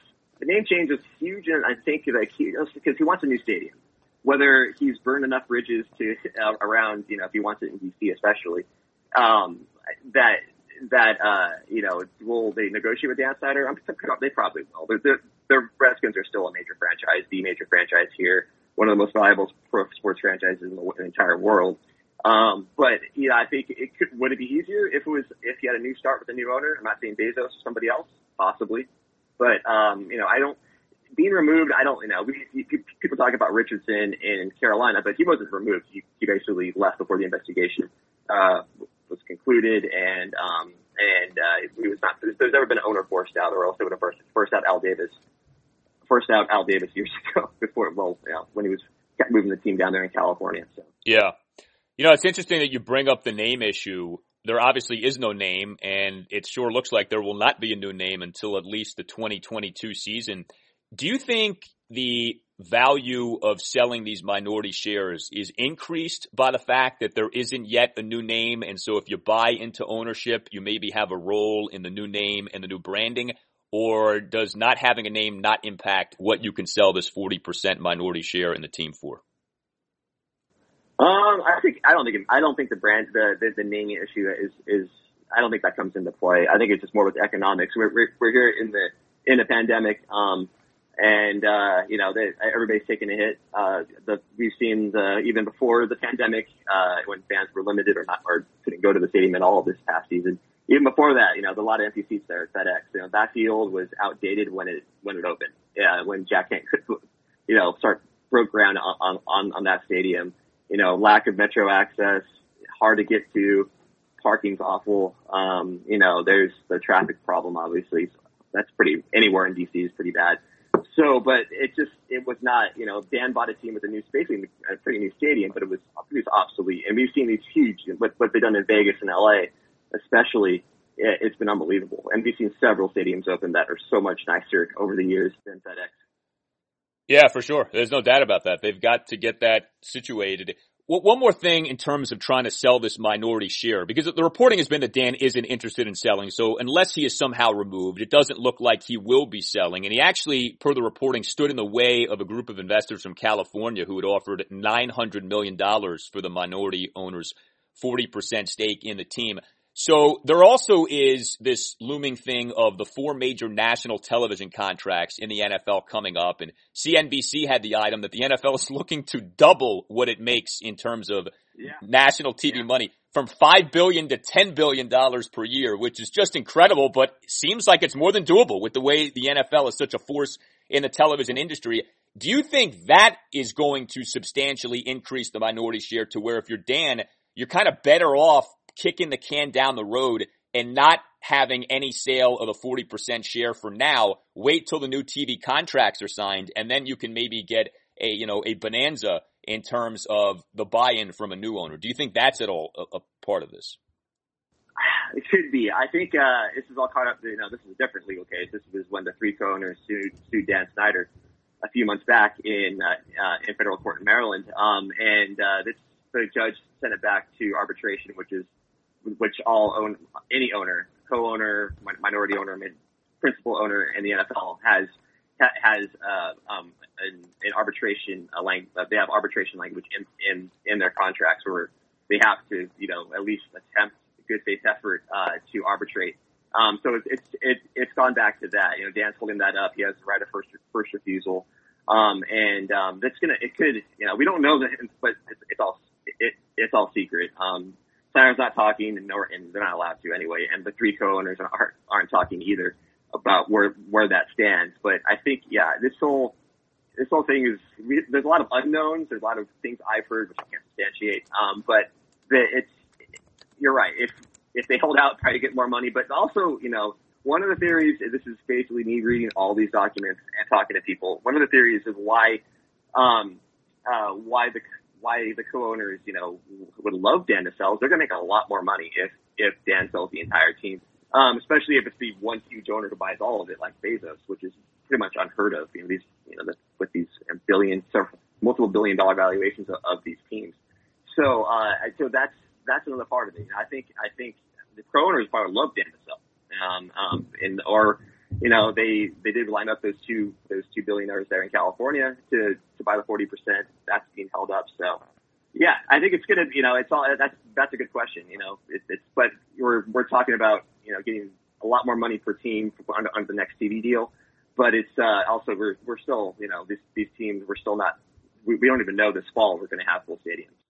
E: the name change is huge. And I think like he, because he wants a new stadium, whether he's burned enough bridges to, uh, around, you know, if he wants it in DC especially, um, that, that, uh, you know, will they negotiate with Dan Snyder? I'm, they probably will. They're, the Redskins are still a major franchise, the major franchise here, one of the most valuable pro sports franchises in the, the entire world. Um, but yeah, I think it could, would it be easier if it was, if you had a new start with a new owner? I'm not saying Bezos or somebody else, possibly, but, um, you know, I don't, being removed, I don't, you know, we, people talk about Richardson in Carolina, but he wasn't removed. He, he basically left before the investigation, uh, was concluded and, um, and, uh, he was not, there's, there's never been an owner forced out or else they would have forced, forced out Al Davis first out Al Davis years ago before, well, you know, when he was moving the team down there in California. So
A: yeah, you know, it's interesting that you bring up the name issue. There obviously is no name, and it sure looks like there will not be a new name until at least the 2022 season. Do you think the value of selling these minority shares is increased by the fact that there isn't yet a new name. And so if you buy into ownership, you maybe have a role in the new name and the new branding. Or does not having a name not impact what you can sell this 40% minority share in the team for?
E: Um, I think I don't think I don't think the brand the the, the naming issue is is I don't think that comes into play. I think it's just more with economics. We're we're, we're here in the in a pandemic. Um, and uh, you know they, everybody's taking a hit. Uh, the, we've seen the even before the pandemic uh, when fans were limited or not or couldn't go to the stadium at all this past season. Even before that, you know, there's a lot of empty seats there at FedEx. You know, that field was outdated when it when it opened. Yeah, when Jack Kent Cooke, you know, start broke ground on on on that stadium. You know, lack of metro access, hard to get to, parking's awful. Um, you know, there's the traffic problem, obviously. So that's pretty anywhere in DC is pretty bad. So, but it just, it was not, you know, Dan bought a team with a new space, a pretty new stadium, but it was, it was obsolete. And we've seen these huge, what, what they've done in Vegas and LA, especially, it's been unbelievable. And we've seen several stadiums open that are so much nicer over the years than FedEx.
A: Yeah, for sure. There's no doubt about that. They've got to get that situated. Well, one more thing in terms of trying to sell this minority share, because the reporting has been that Dan isn't interested in selling. So unless he is somehow removed, it doesn't look like he will be selling. And he actually, per the reporting, stood in the way of a group of investors from California who had offered $900 million for the minority owner's 40% stake in the team. So there also is this looming thing of the four major national television contracts in the NFL coming up. And CNBC had the item that the NFL is looking to double what it makes in terms of yeah. national TV yeah. money from five billion to ten billion dollars per year, which is just incredible, but seems like it's more than doable with the way the NFL is such a force in the television industry. Do you think that is going to substantially increase the minority share to where if you're Dan, you're kind of better off kicking the can down the road and not having any sale of a 40% share for now. Wait till the new TV contracts are signed and then you can maybe get a, you know, a bonanza in terms of the buy-in from a new owner. Do you think that's at all a, a part of this?
E: It should be. I think uh, this is all caught up. You know, this is a different legal case. This was when the three co-owners sued, sued Dan Snyder a few months back in uh, uh, in federal court in Maryland. Um, and uh, this the judge sent it back to arbitration, which is which all own any owner, co-owner, minority owner, principal owner in the NFL has has uh, um, an, an arbitration uh, lang- uh, they have arbitration language in, in in their contracts where they have to you know at least attempt a good faith effort uh, to arbitrate. Um, so it's it's it, it's gone back to that. You know, Dan's holding that up. He has the right of first first refusal. Um, and um, that's gonna it could you know we don't know that, but it's, it's all it, it's all secret. Um, Snyder's not talking, and, nor, and they're not allowed to anyway. And the three co-owners aren't, aren't talking either about where where that stands. But I think, yeah, this whole this whole thing is there's a lot of unknowns. There's a lot of things I've heard which I can't substantiate. Um, but the, it's you're right. If if they hold out, try to get more money. But also, you know, one of the theories. This is basically me reading all these documents and talking to people. One of the theories is why um, uh, why the why the co-owners, you know, would love Dan to sell. They're going to make a lot more money if if Dan sells the entire team, um, especially if it's the one huge owner who buys all of it, like Bezos, which is pretty much unheard of. You know, these, you know, the, with these billion, several, multiple billion dollar valuations of, of these teams. So, uh, so that's that's another part of it. I think I think the co-owners probably love Dan to sell, um, um, and or you know, they, they did line up those two, those two billionaires there in California to, to buy the 40%. That's being held up. So yeah, I think it's going to, you know, it's all, that's, that's a good question. You know, it, it's, but we're, we're talking about, you know, getting a lot more money per team under, under the next TV deal. But it's, uh, also, we're, we're still, you know, these, these teams, we're still not, we, we don't even know this fall we're going to have full stadiums.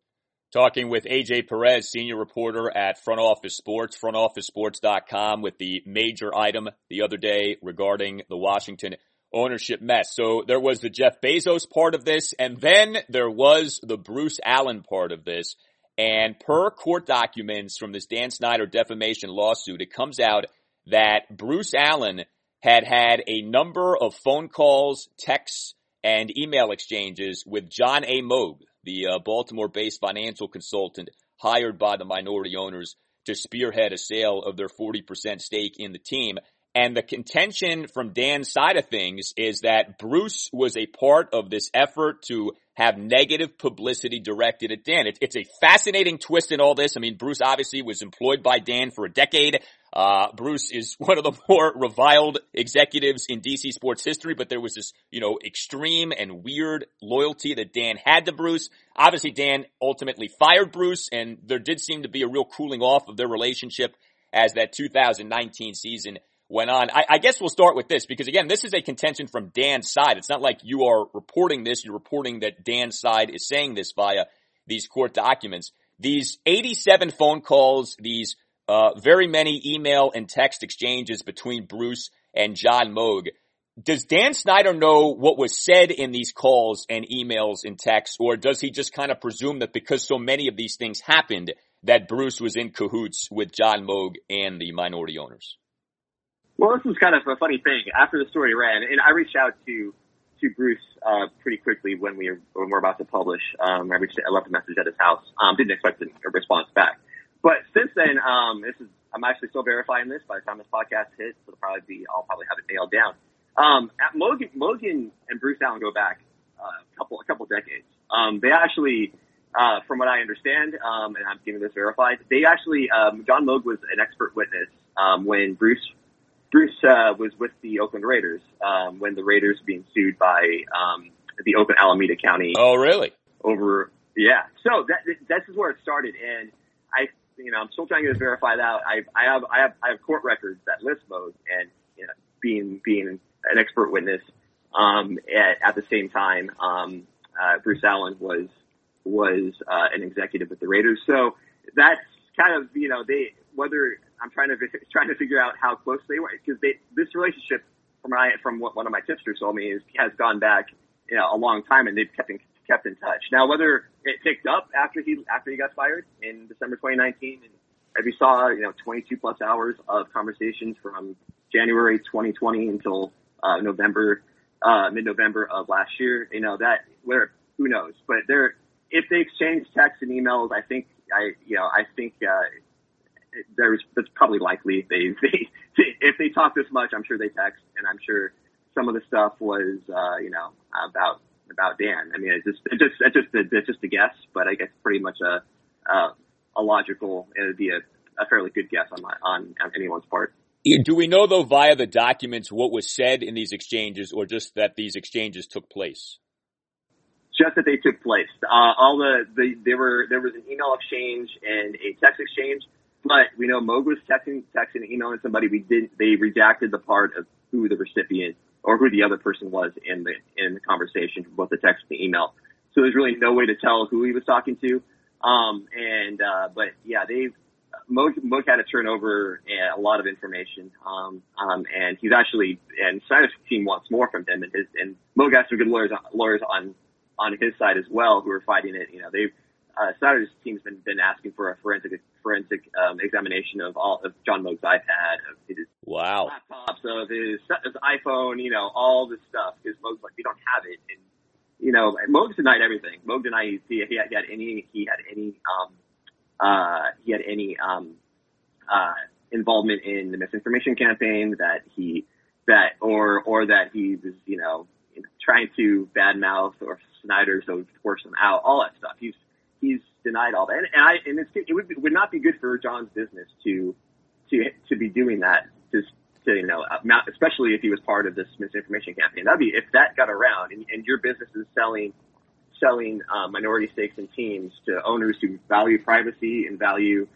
A: Talking with AJ Perez, senior reporter at Front Office Sports, frontofficesports.com with the major item the other day regarding the Washington ownership mess. So there was the Jeff Bezos part of this, and then there was the Bruce Allen part of this. And per court documents from this Dan Snyder defamation lawsuit, it comes out that Bruce Allen had had a number of phone calls, texts, and email exchanges with John A. Moag, the uh, Baltimore-based financial consultant hired by the minority owners to spearhead a sale of their 40% stake in the team. And the contention from Dan's side of things is that Bruce was a part of this effort to have negative publicity directed at Dan. It, it's a fascinating twist in all this. I mean, Bruce obviously was employed by Dan for a decade. Uh, Bruce is one of the more reviled executives in DC sports history, but there was this, you know, extreme and weird loyalty that Dan had to Bruce. Obviously, Dan ultimately fired Bruce, and there did seem to be a real cooling off of their relationship as that 2019 season went on. I, I, guess we'll start with this because again, this is a contention from Dan's side. It's not like you are reporting this. You're reporting that Dan's side is saying this via these court documents. These 87 phone calls, these uh, very many email and text exchanges between Bruce and John Moag. Does Dan Snyder know what was said in these calls and emails and texts, or does he just kind of presume that because so many of these things happened, that Bruce was in cahoots with John Moag and the minority owners?
E: Well, this was kind of a funny thing. After the story ran, and I reached out to to Bruce uh, pretty quickly when we were, when we were about to publish. Um, I reached, I left a message at his house. Um, didn't expect a response back. But since then, um, this is I'm actually still verifying this. By the time this podcast hits, it'll probably be I'll probably have it nailed down. Um, at Moag, Moag and Bruce Allen go back uh, a couple a couple decades. Um, they actually, uh, from what I understand, um, and I'm getting this verified, they actually um, John Moag was an expert witness um, when Bruce Bruce uh, was with the Oakland Raiders um, when the Raiders were being sued by um, the Oakland Alameda County.
A: Oh, really?
E: Over, yeah. So that this is where it started, and I, you know, I'm still trying to verify that. I, I have, I have, I have court records that list Moag, and you know, being being an expert witness. Um, at, at the same time, um, uh, Bruce Allen was was uh, an executive with the Raiders. So that's kind of you know they whether I'm trying to trying to figure out how close they were because they this relationship from my from what one of my tipsters told me is has gone back you know a long time and they've kept in kept in touch. Now whether it picked up after he after he got fired in December 2019 and as we saw you know 22 plus hours of conversations from January 2020 until uh, November uh, mid November of last year you know that where who knows but there if they exchanged texts and emails I think I you know I think uh, there's that's probably likely they they if they talk this much, I'm sure they text, and I'm sure some of the stuff was uh, you know about about Dan. I mean, it's just it's just it's just a, it's just a guess, but I guess pretty much a a, a logical it would be a, a fairly good guess on my on, on anyone's part.
A: Do we know though via the documents what was said in these exchanges, or just that these exchanges took place?
E: Just that they took place. Uh, all the, the there were there was an email exchange and a text exchange but we know Moag was texting, texting and emailing somebody. We didn't, they redacted the part of who the recipient or who the other person was in the, in the conversation, both the text and the email. So there's really no way to tell who he was talking to. Um, and, uh, but yeah, they've, Moag, Moag had to turn over a lot of information. Um, um, and he's actually, and Snyder's team wants more from him and his, and Moag has some good lawyers, lawyers on, on his side as well who are fighting it. You know, they've, uh, Snyder's team's been, been asking for a forensic forensic um, examination of all of John Moag's iPad, of his
A: wow
E: laptops, of his, his iPhone, you know, all this stuff. Because Moag's like, we don't have it, and you know, Moag denied everything. Moag denied he, he, had, he had any he had any um uh he had any um uh involvement in the misinformation campaign that he that or or that he was you know trying to badmouth or Snyder so force him out, all that stuff. He's he's denied all that. And, and I, and it's, it would, would not be good for John's business to, to, to be doing that, just to, you know, uh, especially if he was part of this misinformation campaign. That'd be, if that got around and, and your business is selling, selling, um, minority stakes in teams to owners who value privacy and value,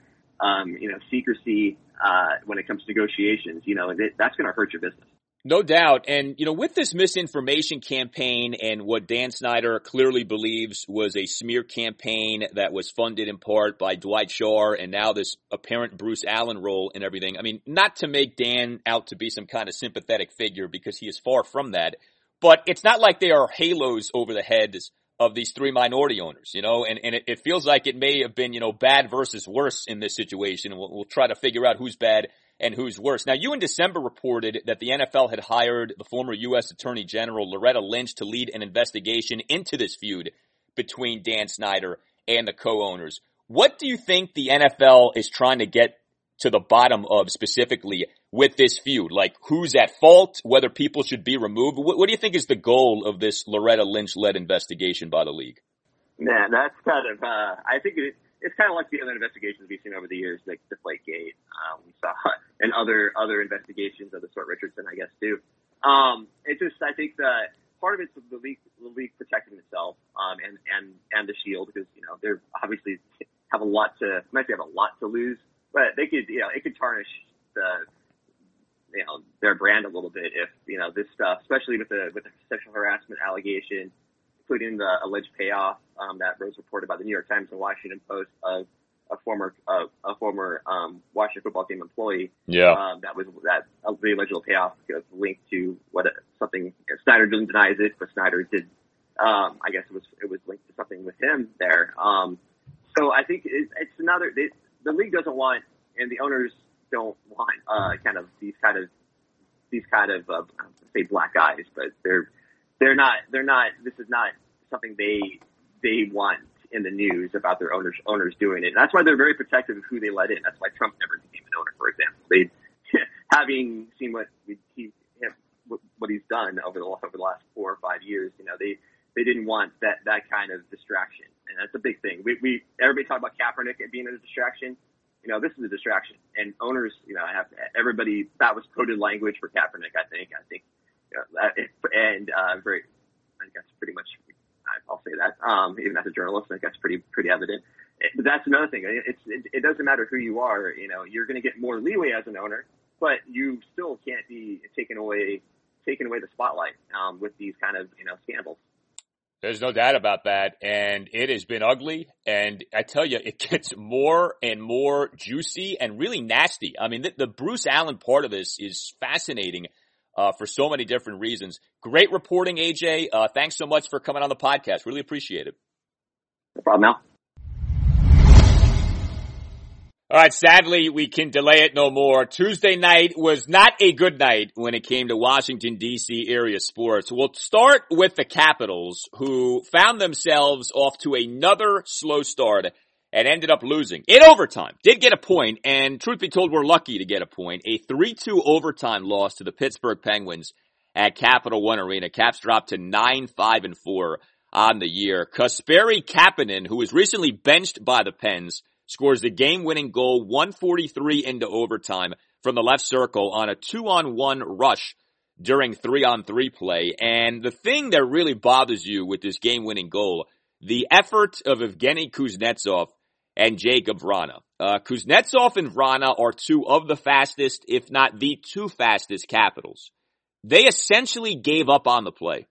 E: um, you know, secrecy, uh, when it comes to negotiations, you know, it, that's going to hurt your business.
A: No doubt. And, you know, with this misinformation campaign and what Dan Snyder clearly believes was a smear campaign that was funded in part by Dwight Schar and now this apparent Bruce Allen role and everything. I mean, not to make Dan out to be some kind of sympathetic figure because he is far from that, but it's not like they are halos over the heads of these three minority owners, you know, and, and it, it feels like it may have been, you know, bad versus worse in this situation. And we'll, we'll try to figure out who's bad and who's worse. Now, you in December reported that the NFL had hired the former U.S. Attorney General Loretta Lynch to lead an investigation into this feud between Dan Snyder and the co-owners. What do you think the NFL is trying to get to the bottom of specifically with this feud? Like who's at fault, whether people should be removed? What, what do you think is the goal of this Loretta Lynch led investigation by the league?
E: Man, that's kind of, uh, I think it, it's kind of like the other investigations we've seen over the years, like Deflategate. Um, we saw, and other, other investigations of the sort Richardson, I guess, too. Um, it's just, I think that part of it's the league, the league protecting itself, um, and, and, and the shield because, you know, they're obviously have a lot to, might have a lot to lose but they could, you know, it could tarnish the, you know, their brand a little bit if, you know, this stuff, especially with the, with the sexual harassment allegation, including the alleged payoff, um, that was reported by the New York Times and Washington Post of a former, uh, a former, um, Washington football team employee.
A: Yeah.
E: Um, that was, that, uh, the alleged payoff was linked to what, something, Snyder didn't deny it, but Snyder did, um, I guess it was, it was linked to something with him there. Um, so I think it, it's another, it, the league doesn't want, and the owners don't want, uh, kind of these kind of, these kind of, uh, say black guys, but they're, they're not, they're not, this is not something they, they want in the news about their owners, owners doing it. And that's why they're very protective of who they let in. That's why Trump never became an owner, for example. They, having seen what he, what he's done over the, over the last four or five years, you know, they, they didn't want that, that kind of distraction. And that's a big thing. We, we, everybody talk about Kaepernick being a distraction. You know, this is a distraction and owners, you know, I have everybody, that was coded language for Kaepernick, I think. I think, and, uh, very, I guess pretty much, I'll say that, um, even as a journalist, I that's pretty, pretty evident. But that's another thing. It's, it, it doesn't matter who you are, you know, you're going to get more leeway as an owner, but you still can't be taken away, taken away the spotlight, um, with these kind of, you know, scandals.
A: There's no doubt about that. And it has been ugly. And I tell you, it gets more and more juicy and really nasty. I mean, the, the Bruce Allen part of this is fascinating, uh, for so many different reasons. Great reporting, AJ. Uh, thanks so much for coming on the podcast. Really appreciate it.
E: No problem, Al.
A: All right, sadly, we can delay it no more. Tuesday night was not a good night when it came to Washington DC area sports. We'll start with the Capitals who found themselves off to another slow start and ended up losing in overtime. Did get a point and truth be told, we're lucky to get a point. A 3-2 overtime loss to the Pittsburgh Penguins at Capital One Arena. Caps dropped to 9-5 and 4 on the year. Kasperi Kapanen, who was recently benched by the Pens, scores the game-winning goal 143 into overtime from the left circle on a two-on-one rush during three-on-three play. And the thing that really bothers you with this game-winning goal, the effort of Evgeny Kuznetsov and Jakub Vrana. Uh, Kuznetsov and Vrana are two of the fastest, if not the two fastest capitals. They essentially gave up on the play.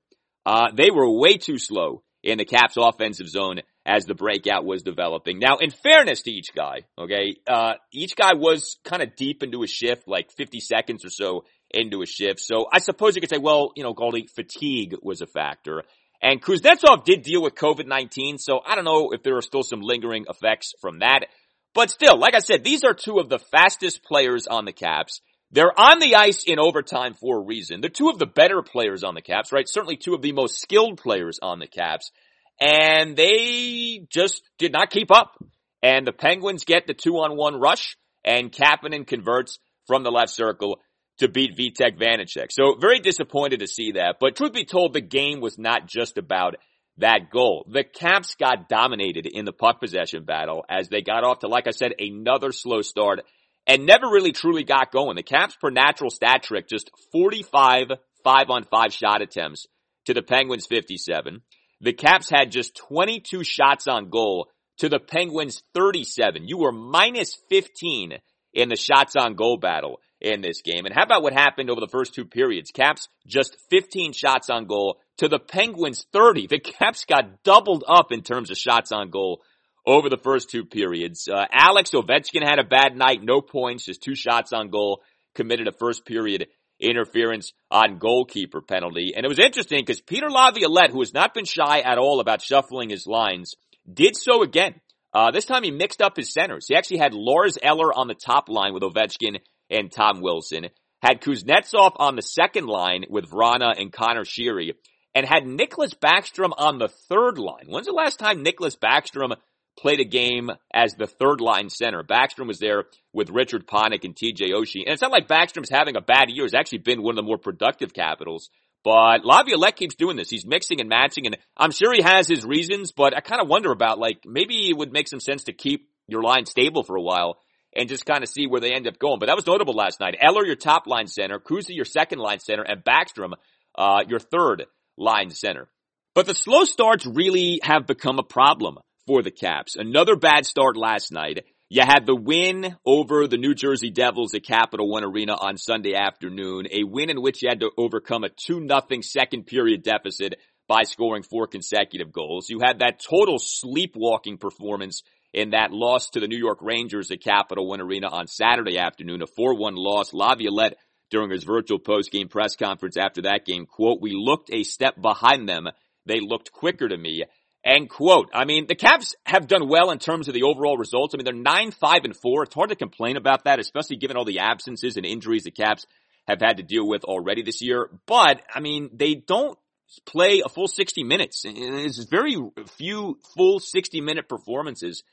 A: Uh, they were way too slow in the Caps offensive zone as the breakout was developing. Now, in fairness to each guy, okay, uh, each guy was kind of deep into a shift, like 50 seconds or so into a shift. So I suppose you could say, well, you know, Goldie, fatigue was a factor. And Kuznetsov did deal with COVID-19, so I don't know if there are still some lingering effects from that. But still, like I said, these are two of the fastest players on the Caps. They're on the ice in overtime for a reason. They're two of the better players on the Caps, right? Certainly two of the most skilled players on the Caps and they just did not keep up. And the Penguins get the two on one rush and Kapanen converts from the left circle to beat Vitek Vanecek. So very disappointed to see that. But truth be told, the game was not just about that goal. The Caps got dominated in the puck possession battle as they got off to, like I said, another slow start and never really truly got going. The Caps per natural stat trick, just 45 five on five shot attempts to the Penguins 57. The Caps had just 22 shots on goal to the Penguins 37. You were minus 15 in the shots on goal battle in this game. And how about what happened over the first two periods? Caps just 15 shots on goal to the Penguins 30. The Caps got doubled up in terms of shots on goal over the first two periods. Uh, Alex Ovechkin had a bad night, no points, just two shots on goal, committed a first period interference on goalkeeper penalty. And it was interesting because Peter Laviolette, who has not been shy at all about shuffling his lines, did so again. Uh, this time he mixed up his centers. He actually had Lars Eller on the top line with Ovechkin and Tom Wilson, had Kuznetsov on the second line with Vrana and Conor Sheary, and had Nicklas Backstrom on the third line. When's the last time Nicklas Backstrom played a game as the third line center. Backstrom was there with Richard Panik and TJ Oshie. And it's not like Backstrom's having a bad year. He's actually been one of the more productive capitals. But Laviolette keeps doing this. He's mixing and matching and I'm sure he has his reasons, but I kind of wonder about like maybe it would make some sense to keep your line stable for a while and just kind of see where they end up going. But that was notable last night. Eller, your top line center, Kuzi, your second line center, and Backstrom, uh, your third line center. But the slow starts really have become a problem for the Caps. Another bad start last night. You had the win over the New Jersey Devils at Capital One Arena on Sunday afternoon, a win in which you had to overcome a 2-0 second period deficit by scoring four consecutive goals. You had that total sleepwalking performance in that loss to the New York Rangers at Capital One Arena on Saturday afternoon, a 4-1 loss. Laviolette during his virtual post-game press conference after that game, quote, we looked a step behind them. They looked quicker to me. End quote. I mean, the Caps have done well in terms of the overall results. I mean, they're 9, 5, and 4. It's hard to complain about that, especially given all the absences and injuries the Caps have had to deal with already this year. But, I mean, they don't play a full 60 minutes. It's very few full 60 minute performances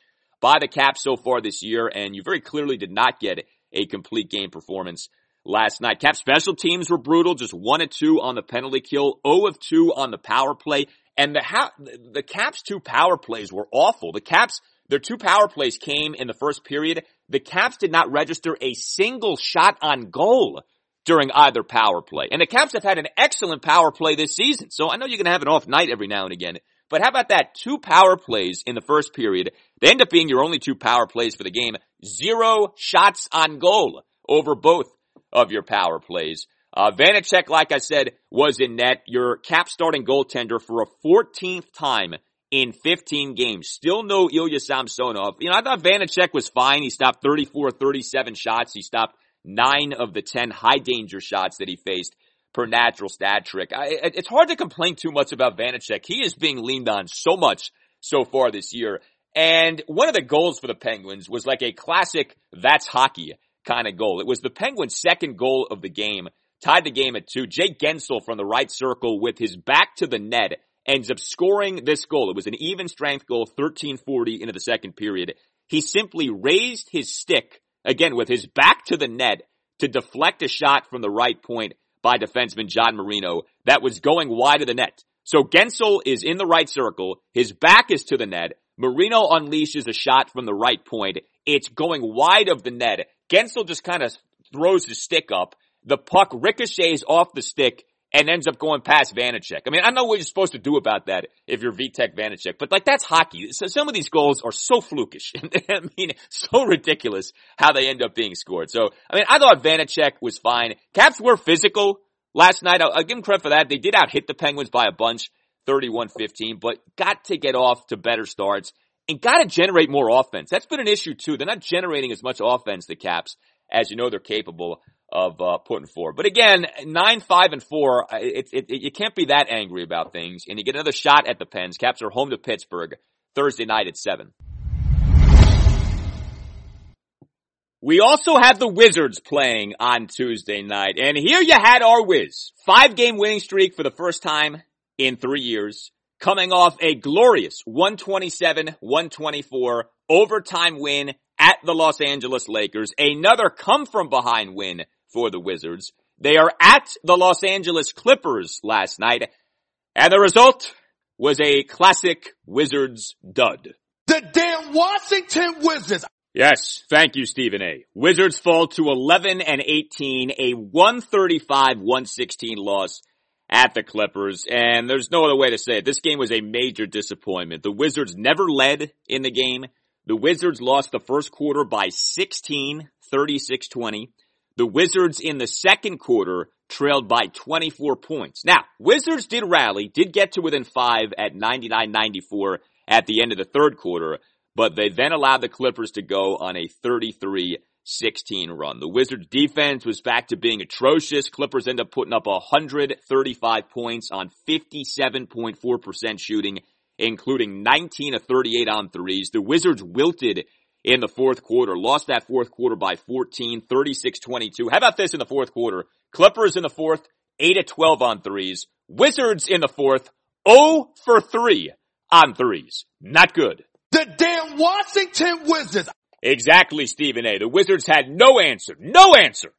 A: by the Caps so far this year, and you very clearly did not get a complete game performance last night. Cap special teams were brutal, just one of two on the penalty kill, 0 of 2 on the power play, and the ha- the Caps two power plays were awful. The Caps their two power plays came in the first period. The Caps did not register a single shot on goal during either power play. And the Caps have had an excellent power play this season. So I know you're going to have an off night every now and again. But how about that? Two power plays in the first period. They end up being your only two power plays for the game. Zero shots on goal over both of your power plays. Uh, Vanecek, like I said, was in net. Your cap starting goaltender for a 14th time in 15 games. Still no Ilya Samsonov. You know, I thought Vanecek was fine. He stopped 34, 37 shots. He stopped nine of the 10 high danger shots that he faced per natural stat trick. I, it's hard to complain too much about Vanecek. He is being leaned on so much so far this year. And one of the goals for the Penguins was like a classic that's hockey kind of goal. It was the Penguins' second goal of the game, tied the game at two. Jake Guentzel from the right circle with his back to the net ends up scoring this goal. It was an even strength goal, 1340 into the second period. He simply raised his stick, again with his back to the net, to deflect a shot from the right point by defenseman John Marino that was going wide of the net. So Guentzel is in the right circle. His back is to the net. Marino unleashes a shot from the right point. It's going wide of the net. Guentzel just kind of throws his stick up. The puck ricochets off the stick and ends up going past Vanecek. I mean, I know what you're supposed to do about that if you're Vitek Vanecek, but like that's hockey. So some of these goals are so flukish. I mean, so ridiculous how they end up being scored. So, I mean, I thought Vanecek was fine. Caps were physical last night. I'll, I'll give them credit for that. They did out hit the Penguins by a bunch. 31-15, but got to get off to better starts and got to generate more offense. That's been an issue too. They're not generating as much offense, the Caps, as you know they're capable of uh, putting forward. But again, nine, five, and four, it, it, it, you can't be that angry about things. And you get another shot at the Pens. Caps are home to Pittsburgh Thursday night at seven. We also have the Wizards playing on Tuesday night. And here you had our Wiz. Five game winning streak for the first time in three years, coming off a glorious 127-124 overtime win at the Los Angeles Lakers. Another come from behind win for the Wizards. They are at the Los Angeles Clippers last night, and the result was a classic Wizards dud.
F: The damn Washington Wizards!
A: Yes, thank you, Stephen A. Wizards fall to 11 and 18, a 135-116 loss at the Clippers, and there's no other way to say it. This game was a major disappointment. The Wizards never led in the game. The Wizards lost the first quarter by 16, 36-20. The Wizards in the second quarter trailed by 24 points. Now, Wizards did rally, did get to within five at 99-94 at the end of the third quarter, but they then allowed the Clippers to go on a 33 16 run. The Wizards defense was back to being atrocious. Clippers end up putting up 135 points on 57.4% shooting, including 19 of 38 on threes. The Wizards wilted in the fourth quarter, lost that fourth quarter by 14, 36-22. How about this in the fourth quarter? Clippers in the fourth, 8 of 12 on threes. Wizards in the fourth, 0 for 3 on threes. Not good.
F: The damn Washington Wizards.
A: Exactly, Stephen A. The Wizards had no answer, no answer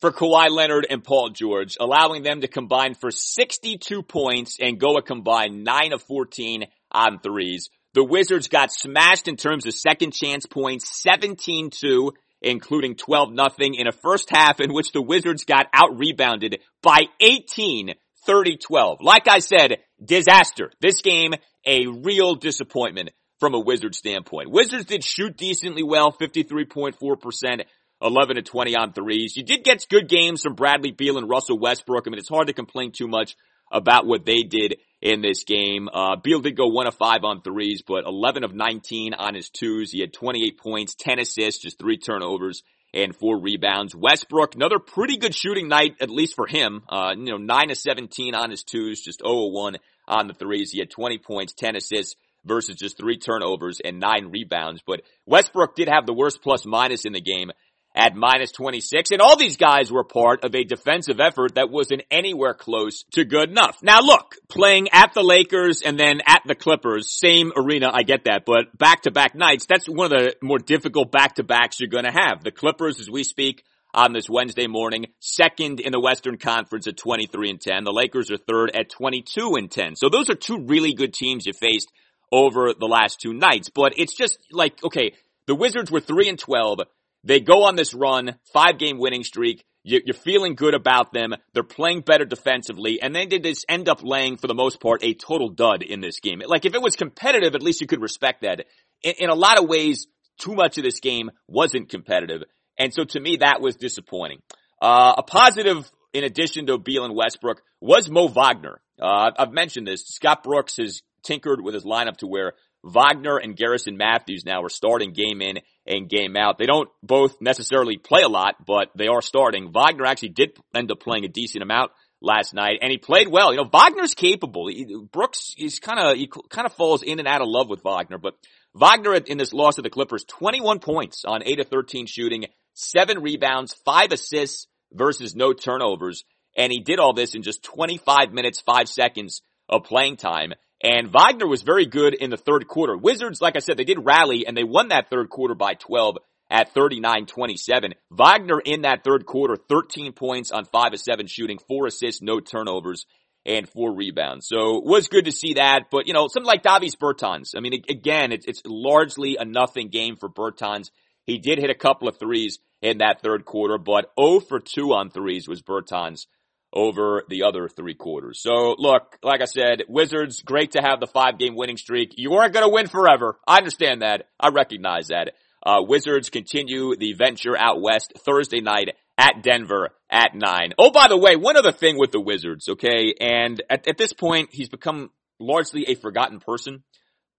A: for Kawhi Leonard and Paul George, allowing them to combine for 62 points and go a combined 9 of 14 on threes. The Wizards got smashed in terms of second chance points, 17-2, including 12 nothing in a first half in which the Wizards got out rebounded by 18 30-12. Like I said, disaster. This game, a real disappointment from a Wizards standpoint. Wizards did shoot decently well, 53.4%, 11 to 20 on threes. You did get good games from Bradley Beal and Russell Westbrook. I mean, it's hard to complain too much about what they did in this game. Uh, Beal did go one of five on threes, but 11 of 19 on his twos. He had 28 points, 10 assists, just three turnovers and four rebounds. Westbrook, another pretty good shooting night, at least for him. Uh, you know, 9 of 17 on his twos, just 0 of 1 on the threes. He had 20 points, 10 assists versus just three turnovers and nine rebounds. But Westbrook did have the worst plus minus in the game at minus 26. And all these guys were part of a defensive effort that wasn't anywhere close to good enough. Now look, playing at the Lakers and then at the Clippers, same arena, I get that, but back to back nights, that's one of the more difficult back to backs you're gonna have. The Clippers, as we speak, on this Wednesday morning, second in the Western Conference at 23 and 10. The Lakers are third at 22 and 10. So those are two really good teams you faced over the last two nights. But it's just like, okay, the Wizards were 3 and 12. They go on this run, five game winning streak. You're feeling good about them. They're playing better defensively. And then they just end up laying, for the most part, a total dud in this game. Like, if it was competitive, at least you could respect that. In, a lot of ways, too much of this game wasn't competitive. And so to me, that was disappointing. Uh, a positive, in addition to Beal and Westbrook, was Mo Wagner. Uh, I've mentioned this. Scott Brooks has tinkered with his lineup to where Wagner and Garrison Mathews now are starting game in and game out. They don't both necessarily play a lot, but they are starting. Wagner actually did end up playing a decent amount last night, and he played well. You know, Wagner's capable. He, Brooks, he's kind of, he kind of falls in and out of love with Wagner, but Wagner in this loss to the Clippers, 21 points on 8 of 13 shooting, 7 rebounds, 5 assists versus no turnovers, and he did all this in just 25 minutes, 5 seconds of playing time. And Wagner was very good in the third quarter. Wizards, like I said, they did rally and they won that third quarter by 12 at 39-27. Wagner in that third quarter, 13 points on 5 of 7 shooting, 4 assists, no turnovers, and 4 rebounds. So it was good to see that. But, you know, something like Davis Bertans. I mean, again, it's, it's largely a nothing game for Bertans. He did hit a couple of threes in that third quarter, but 0 for 2 on threes was Bertans over the other three quarters. So look, like I said, Wizards, great to have the five game winning streak. You weren't going to win forever. I understand that. I recognize that. Uh, Wizards continue the venture out west Thursday night at Denver at nine. Oh, by the way, one other thing with the Wizards, okay? And at, at this point, he's become largely a forgotten person,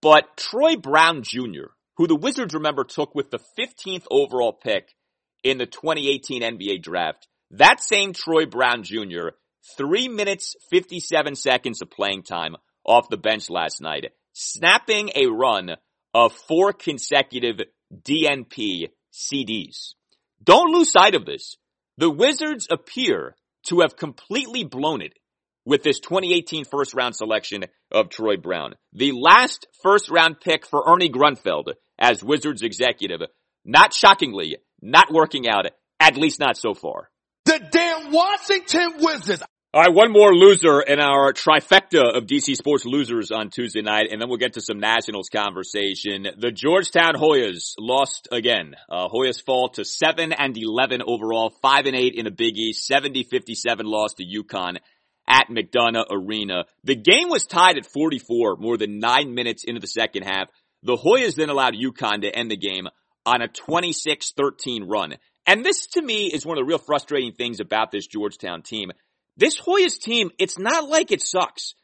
A: but Troy Brown Jr., who the Wizards remember took with the 15th overall pick in the 2018 NBA draft, that same Troy Brown Jr., three minutes, 57 seconds of playing time off the bench last night, snapping a run of four consecutive DNP CDs. Don't lose sight of this. The Wizards appear to have completely blown it with this 2018 first round selection of Troy Brown. The last first round pick for Ernie Grunfeld as Wizards executive, not shockingly, not working out, at least not so far.
F: The damn Washington Wizards.
A: All right, one more loser in our trifecta of DC sports losers on Tuesday night, and then we'll get to some Nationals conversation. The Georgetown Hoyas lost again. Uh, Hoyas fall to seven and eleven overall, five and eight in a Big East, 70-57 loss to UConn at McDonough Arena. The game was tied at 44 more than nine minutes into the second half. The Hoyas then allowed UConn to end the game on a 26-13 run. And this to me is one of the real frustrating things about this Georgetown team. This Hoyas team, it's not like it sucks.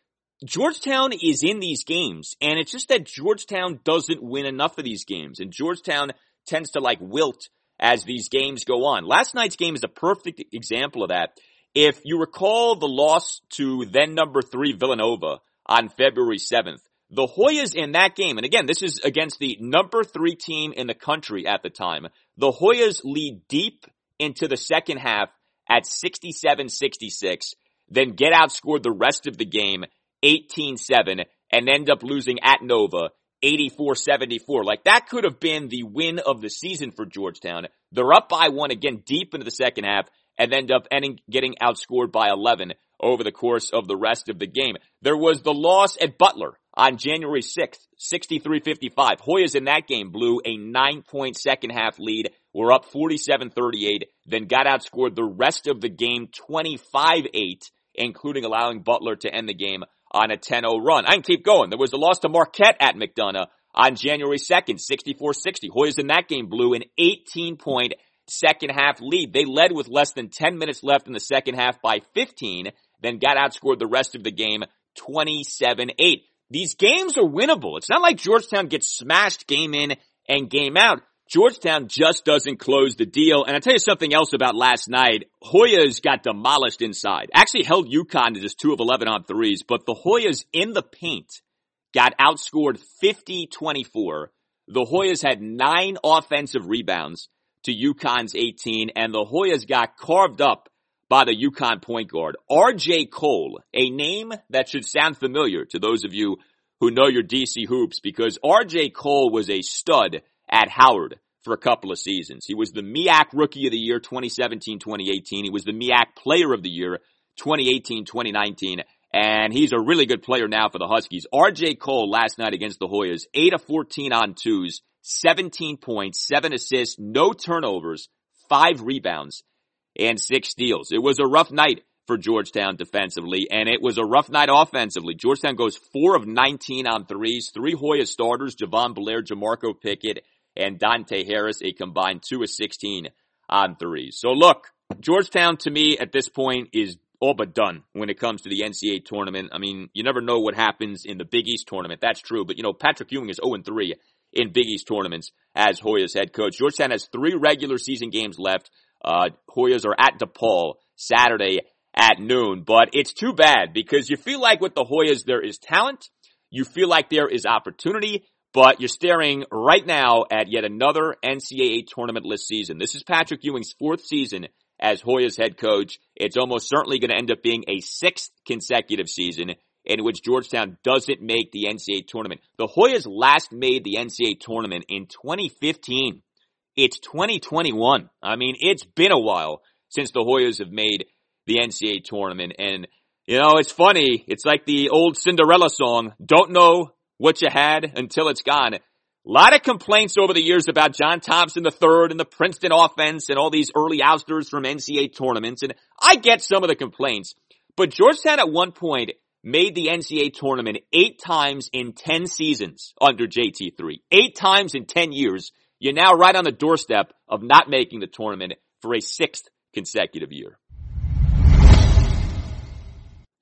A: Georgetown is in these games, and it's just that Georgetown doesn't win enough of these games, and Georgetown tends to like wilt as these games go on. Last night's game is a perfect example of that. If you recall the loss to then number three Villanova on February 7th, the Hoyas in that game, and again, this is against the number three team in the country at the time. The Hoyas lead deep into the second half at 67-66, then get outscored the rest of the game 18-7 and end up losing at Nova 84-74. Like that could have been the win of the season for Georgetown. They're up by one again deep into the second half and end up ending, getting outscored by 11 over the course of the rest of the game. There was the loss at Butler on January 6th, 63-55. Hoyas in that game blew a nine point second half lead. Were up 47-38, then got outscored the rest of the game 25-8, including allowing Butler to end the game on a 10-0 run. I can keep going. There was a loss to Marquette at McDonough on January 2nd, 64-60. Hoyas in that game blew an 18 point second half lead. They led with less than 10 minutes left in the second half by 15, then got outscored the rest of the game 27-8. These games are winnable. It's not like Georgetown gets smashed game in and game out. Georgetown just doesn't close the deal. And I'll tell you something else about last night. Hoyas got demolished inside. Actually held UConn to just 2 of 11 on threes, but the Hoyas in the paint got outscored 50-24. The Hoyas had nine offensive rebounds to UConn's 18, and the Hoyas got carved up by the UConn point guard, RJ Cole, a name that should sound familiar to those of you who know your DC hoops because RJ Cole was a stud at Howard for a couple of seasons. He was the MEAC Rookie of the Year 2017-2018. He was the MEAC Player of the Year 2018-2019. And he's a really good player now for the Huskies. RJ Cole last night against the Hoyas, 8 of 14 on twos, 17 points, 7 assists, no turnovers, 5 rebounds, and 6 steals. It was a rough night for Georgetown defensively, and it was a rough night offensively. Georgetown goes 4 of 19 on threes, 3 Hoya starters, Jahvon Blair, Jamorko Pickett, and Dante Harris, a combined 2 of 16 on threes. So look, Georgetown to me at this point is all but done when it comes to the NCAA tournament. I mean, you never know what happens in the Big East tournament. That's true. But, you know, Patrick Ewing is 0-3 in Big East tournaments as Hoya's head coach. Georgetown has three regular season games left. Uh, Hoyas are at DePaul Saturday at noon, but it's too bad because you feel like with the Hoyas there is talent. You feel like there is opportunity, but you're staring right now at yet another NCAA tournamentless season. This is Patrick Ewing's fourth season as Hoya's head coach. It's almost certainly going to end up being a sixth consecutive season in which Georgetown doesn't make the NCAA tournament. The Hoyas last made the NCAA tournament in 2015. It's 2021. I mean, it's been a while since the Hoyas have made the NCAA tournament. And, you know, it's funny. It's like the old Cinderella song. Don't know what you had until it's gone. A lot of complaints over the years about John Thompson III and the Princeton offense and all these early ousters from NCAA tournaments. And I get some of the complaints, but Georgetown at one point made the NCAA tournament eight times in 10 seasons under JT3. Eight times in 10 years. You're now right on the doorstep of not making the tournament for a sixth consecutive year.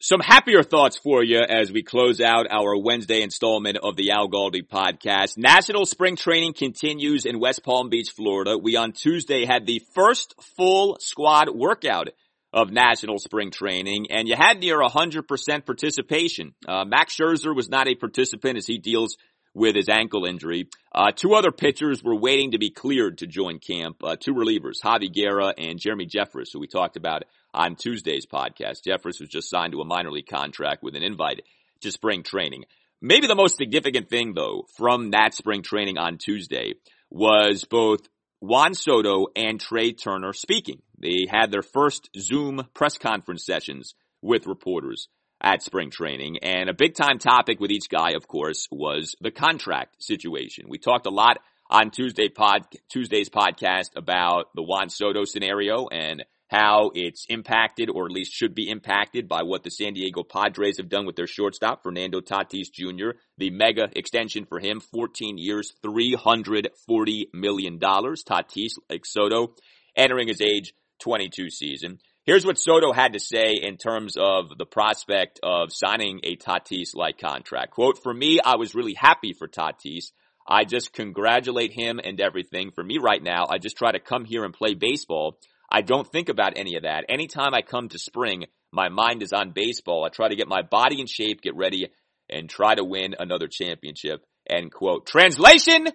A: Some happier thoughts for you as we close out our Wednesday installment of the Al Galdi podcast. National spring training continues in West Palm Beach, Florida. We on Tuesday had the first full squad workout of national spring training and you had near 100% participation. Uh, Max Scherzer was not a participant as he deals with his ankle injury. Uh, two other pitchers were waiting to be cleared to join camp. Uh, two relievers, Javi Guerra and Jeremy Jeffress, who we talked about on Tuesday's podcast. Jeffress was just signed to a minor league contract with an invite to spring training. Maybe the most significant thing though from that spring training on Tuesday was both Juan Soto and Trea Turner speaking. They had their first Zoom press conference sessions with reporters at spring training. And a big time topic with each guy, of course, was the contract situation. We talked a lot on Tuesday pod, Tuesday's podcast about the Juan Soto scenario and how it's impacted or at least should be impacted by what the San Diego Padres have done with their shortstop, Fernando Tatis Jr., the mega extension for him, 14 years, $340 million. Tatis, like Soto, entering his age 22 season. Here's what Soto had to say in terms of the prospect of signing a Tatis-like contract. Quote, for me, I was really happy for Tatis. I just congratulate him and everything. For me right now, I just try to come here and play baseball. I don't think about any of that. Anytime I come to spring, my mind is on baseball. I try to get my body in shape, get ready, and try to win another championship. End quote. Translation,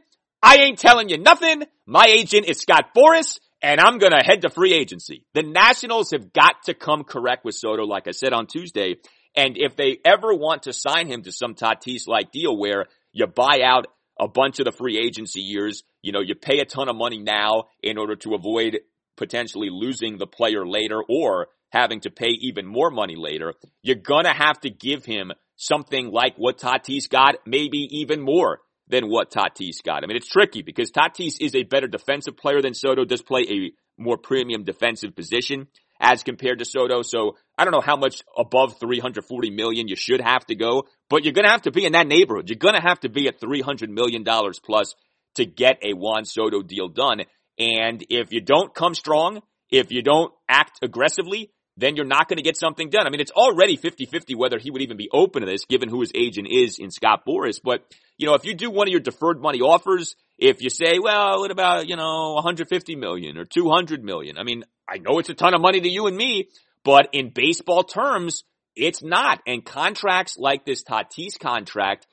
A: I ain't telling you nothing. My agent is Scott Boras, and I'm gonna head to free agency. The Nationals have got to come correct with Soto, like I said on Tuesday. And if they ever want to sign him to some Tatis-like deal where you buy out a bunch of the free agency years, you know, you pay a ton of money now in order to avoid potentially losing the player later or having to pay even more money later. You're gonna have to give him something like what Tatis got, maybe even more than what Tatis got. I mean, it's tricky because Tatis is a better defensive player than Soto, does play a more premium defensive position as compared to Soto. So I don't know how much above 340 million you should have to go, but you're going to have to be in that neighborhood. You're going to have to be at 300 million dollars plus to get a Juan Soto deal done. And if you don't come strong, if you don't act aggressively, then you're not going to get something done. I mean, it's already 50-50 whether he would even be open to this given who his agent is in Scott Boras. But, you know, if you do one of your deferred money offers, if you say, well, what about, you know, 150 million or 200 million? I mean, I know it's a ton of money to you and me, but in baseball terms, it's not. And contracts like this Tatis contract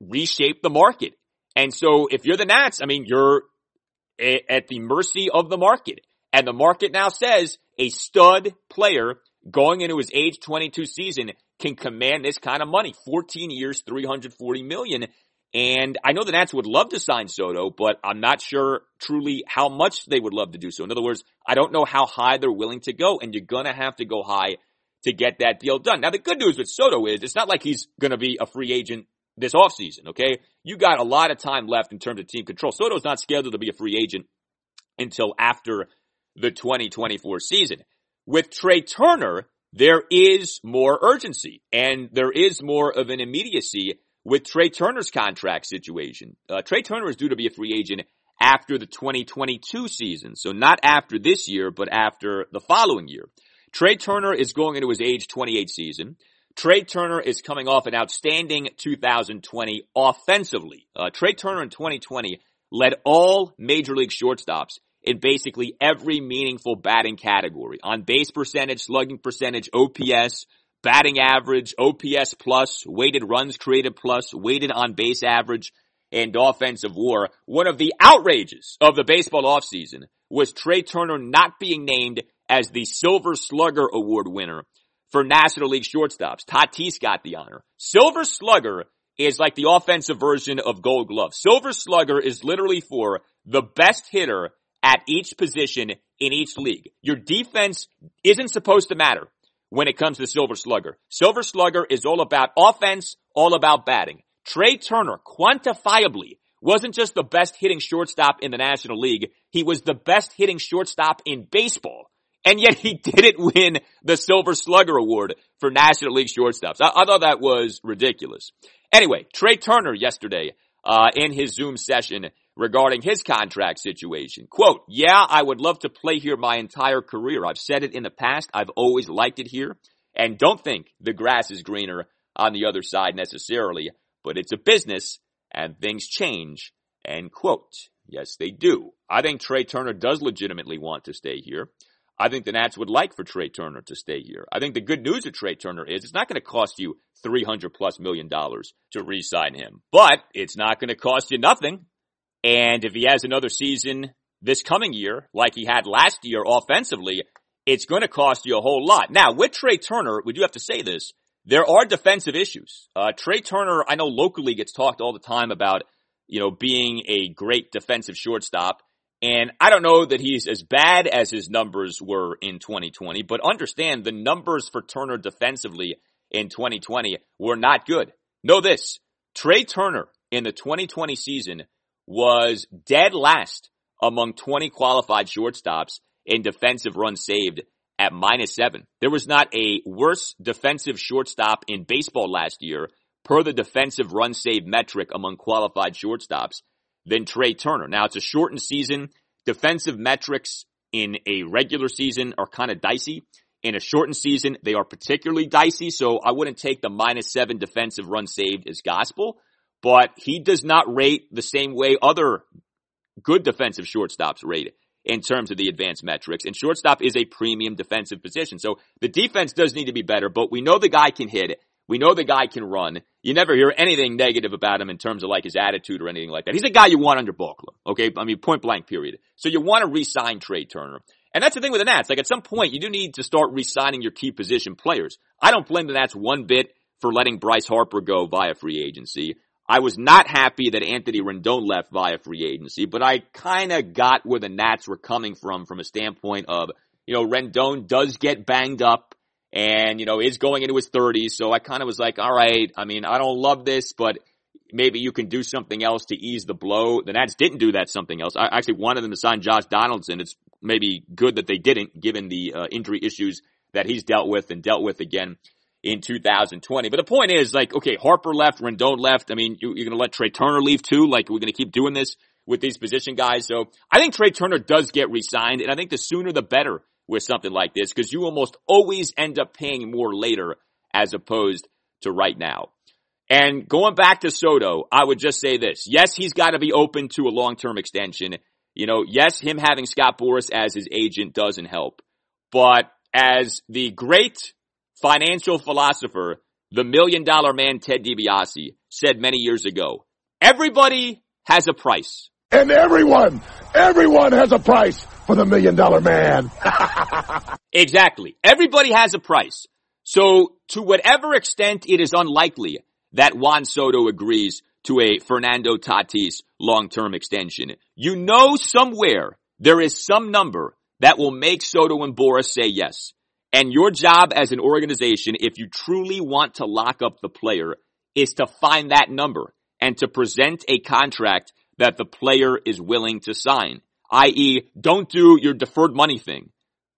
A: reshape the market. And so if you're the Nats, I mean, you're at the mercy of the market. And the market now says a stud player going into his age 22 season can command this kind of money. 14 years, 340 million. And I know the Nats would love to sign Soto, but I'm not sure truly how much they would love to do so. In other words, I don't know how high they're willing to go, and you're gonna have to go high to get that deal done. Now the good news with Soto is it's not like he's gonna be a free agent this offseason, okay? You got a lot of time left in terms of team control. Soto's not scheduled to be a free agent until after the 2024 season. With Trea Turner, there is more urgency and there is more of an immediacy with Trea Turner's contract situation. Uh, Trea Turner is due to be a free agent after the 2022 season. So not after this year, but after the following year. Trea Turner is going into his age 28 season. Trea Turner is coming off an outstanding 2020 offensively. Uh, Trea Turner in 2020 led all major league shortstops in basically every meaningful batting category. On base percentage, slugging percentage, OPS, batting average, OPS plus, weighted runs created plus, weighted on base average, and offensive war. One of the outrages of the baseball offseason was Trea Turner not being named as the Silver Slugger Award winner for National League shortstops. Tatis got the honor. Silver Slugger is like the offensive version of Gold Glove. Silver Slugger is literally for the best hitter at each position in each league. Your defense isn't supposed to matter when it comes to Silver Slugger. Silver Slugger is all about offense, all about batting. Trea Turner quantifiably wasn't just the best hitting shortstop in the National League, he was the best hitting shortstop in baseball. And yet he didn't win the Silver Slugger Award for National League shortstops. I, I thought that was ridiculous. Anyway, Trea Turner yesterday, uh, in his Zoom session regarding his contract situation. Quote, yeah, I would love to play here my entire career. I've said it in the past. I've always liked it here and don't think the grass is greener on the other side necessarily, but it's a business and things change. End quote. Yes, they do. I think Trea Turner does legitimately want to stay here. I think the Nats would like for Trea Turner to stay here. I think the good news of Trea Turner is it's not going to cost you 300 plus million dollars to re-sign him, but it's not going to cost you nothing and if he has another season this coming year, like he had last year offensively, it's going to cost you a whole lot. Now, with Trea Turner, we do have to say this. There are defensive issues. Uh, Trea Turner, I know locally gets talked all the time about, you know, being a great defensive shortstop. And I don't know that he's as bad as his numbers were in 2020, but understand the numbers for Turner defensively in 2020 were not good. Know this. Trea Turner in the 2020 season was dead last among 20 qualified shortstops in defensive runs saved at minus seven. There was not a worse defensive shortstop in baseball last year per the defensive run save metric among qualified shortstops than Trea Turner. Now it's a shortened season. Defensive metrics in a regular season are kind of dicey. In a shortened season, they are particularly dicey. So I wouldn't take the minus seven defensive run saved as gospel but he does not rate the same way other good defensive shortstops rate in terms of the advanced metrics. And shortstop is a premium defensive position. So the defense does need to be better, but we know the guy can hit. We know the guy can run. You never hear anything negative about him in terms of like his attitude or anything like that. He's a guy you want under club. Okay. I mean, point blank period. So you want to re-sign Trea Turner. And that's the thing with the Nats. Like at some point, you do need to start re-signing your key position players. I don't blame the Nats one bit for letting Bryce Harper go via free agency. I was not happy that Anthony Rendon left via free agency, but I kind of got where the Nats were coming from from a standpoint of, you know, Rendon does get banged up and, you know, is going into his 30s. So I kind of was like, all right, I mean, I don't love this, but maybe you can do something else to ease the blow. The Nats didn't do that something else. I actually wanted them to sign Josh Donaldson. It's maybe good that they didn't given the uh, injury issues that he's dealt with and dealt with again in 2020. But the point is like, okay, Harper left, Rendon left. I mean, you, are going to let Trea Turner leave too? Like we're going to keep doing this with these position guys. So I think Trea Turner does get re-signed and I think the sooner the better with something like this because you almost always end up paying more later as opposed to right now. And going back to Soto, I would just say this. Yes, he's got to be open to a long-term extension. You know, yes, him having Scott Boras as his agent doesn't help. But as the great financial philosopher, the million dollar man Ted DiBiase said many years ago, everybody has a price.
F: And everyone, everyone has a price for the million dollar man.
A: exactly. Everybody has a price. So to whatever extent it is unlikely that Juan Soto agrees to a Fernando Tatis long-term extension. You know somewhere there is some number that will make Soto and Boras say yes. And your job as an organization, if you truly want to lock up the player, is to find that number and to present a contract that the player is willing to sign. I.e., don't do your deferred money thing.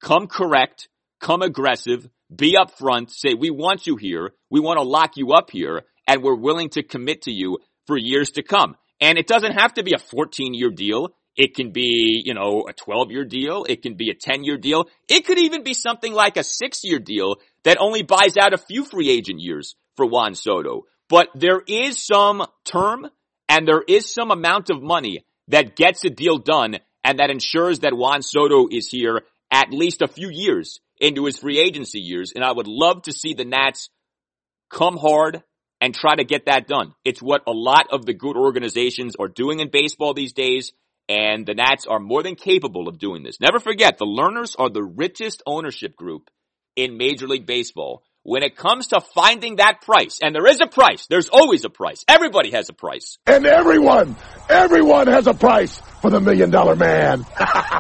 A: Come correct, come aggressive, be upfront, say, we want you here, we want to lock you up here, and we're willing to commit to you for years to come. And it doesn't have to be a 14 year deal. It can be, you know, a 12 year deal. It can be a 10 year deal. It could even be something like a six year deal that only buys out a few free agent years for Juan Soto. But there is some term and there is some amount of money that gets a deal done and that ensures that Juan Soto is here at least a few years into his free agency years. And I would love to see the Nats come hard and try to get that done. It's what a lot of the good organizations are doing in baseball these days, and the Nats are more than capable of doing this. Never forget, the Lerners are the richest ownership group in Major League Baseball. When it comes to finding that price, and there is a price, there's always a price. Everybody has a price.
F: And everyone, everyone has a price for the million dollar man.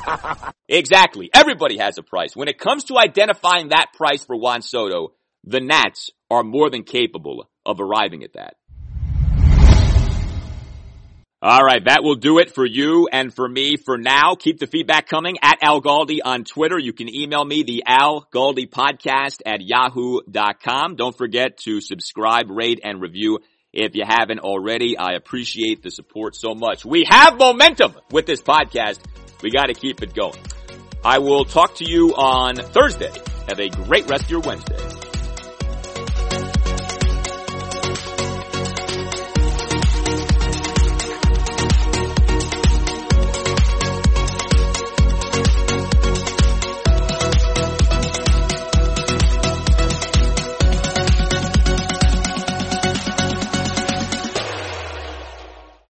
A: exactly. Everybody has a price. When it comes to identifying that price for Juan Soto, the Nats are more than capable of arriving at that. All right, that will do it for you and for me for now. Keep the feedback coming at Al Galdi on Twitter. You can email me the Al Galdi podcast at yahoo.com. Don't forget to subscribe, rate, and review if you haven't already. I appreciate the support so much. We have momentum with this podcast. We got to keep it going. I will talk to you on Thursday. Have a great rest of your Wednesday.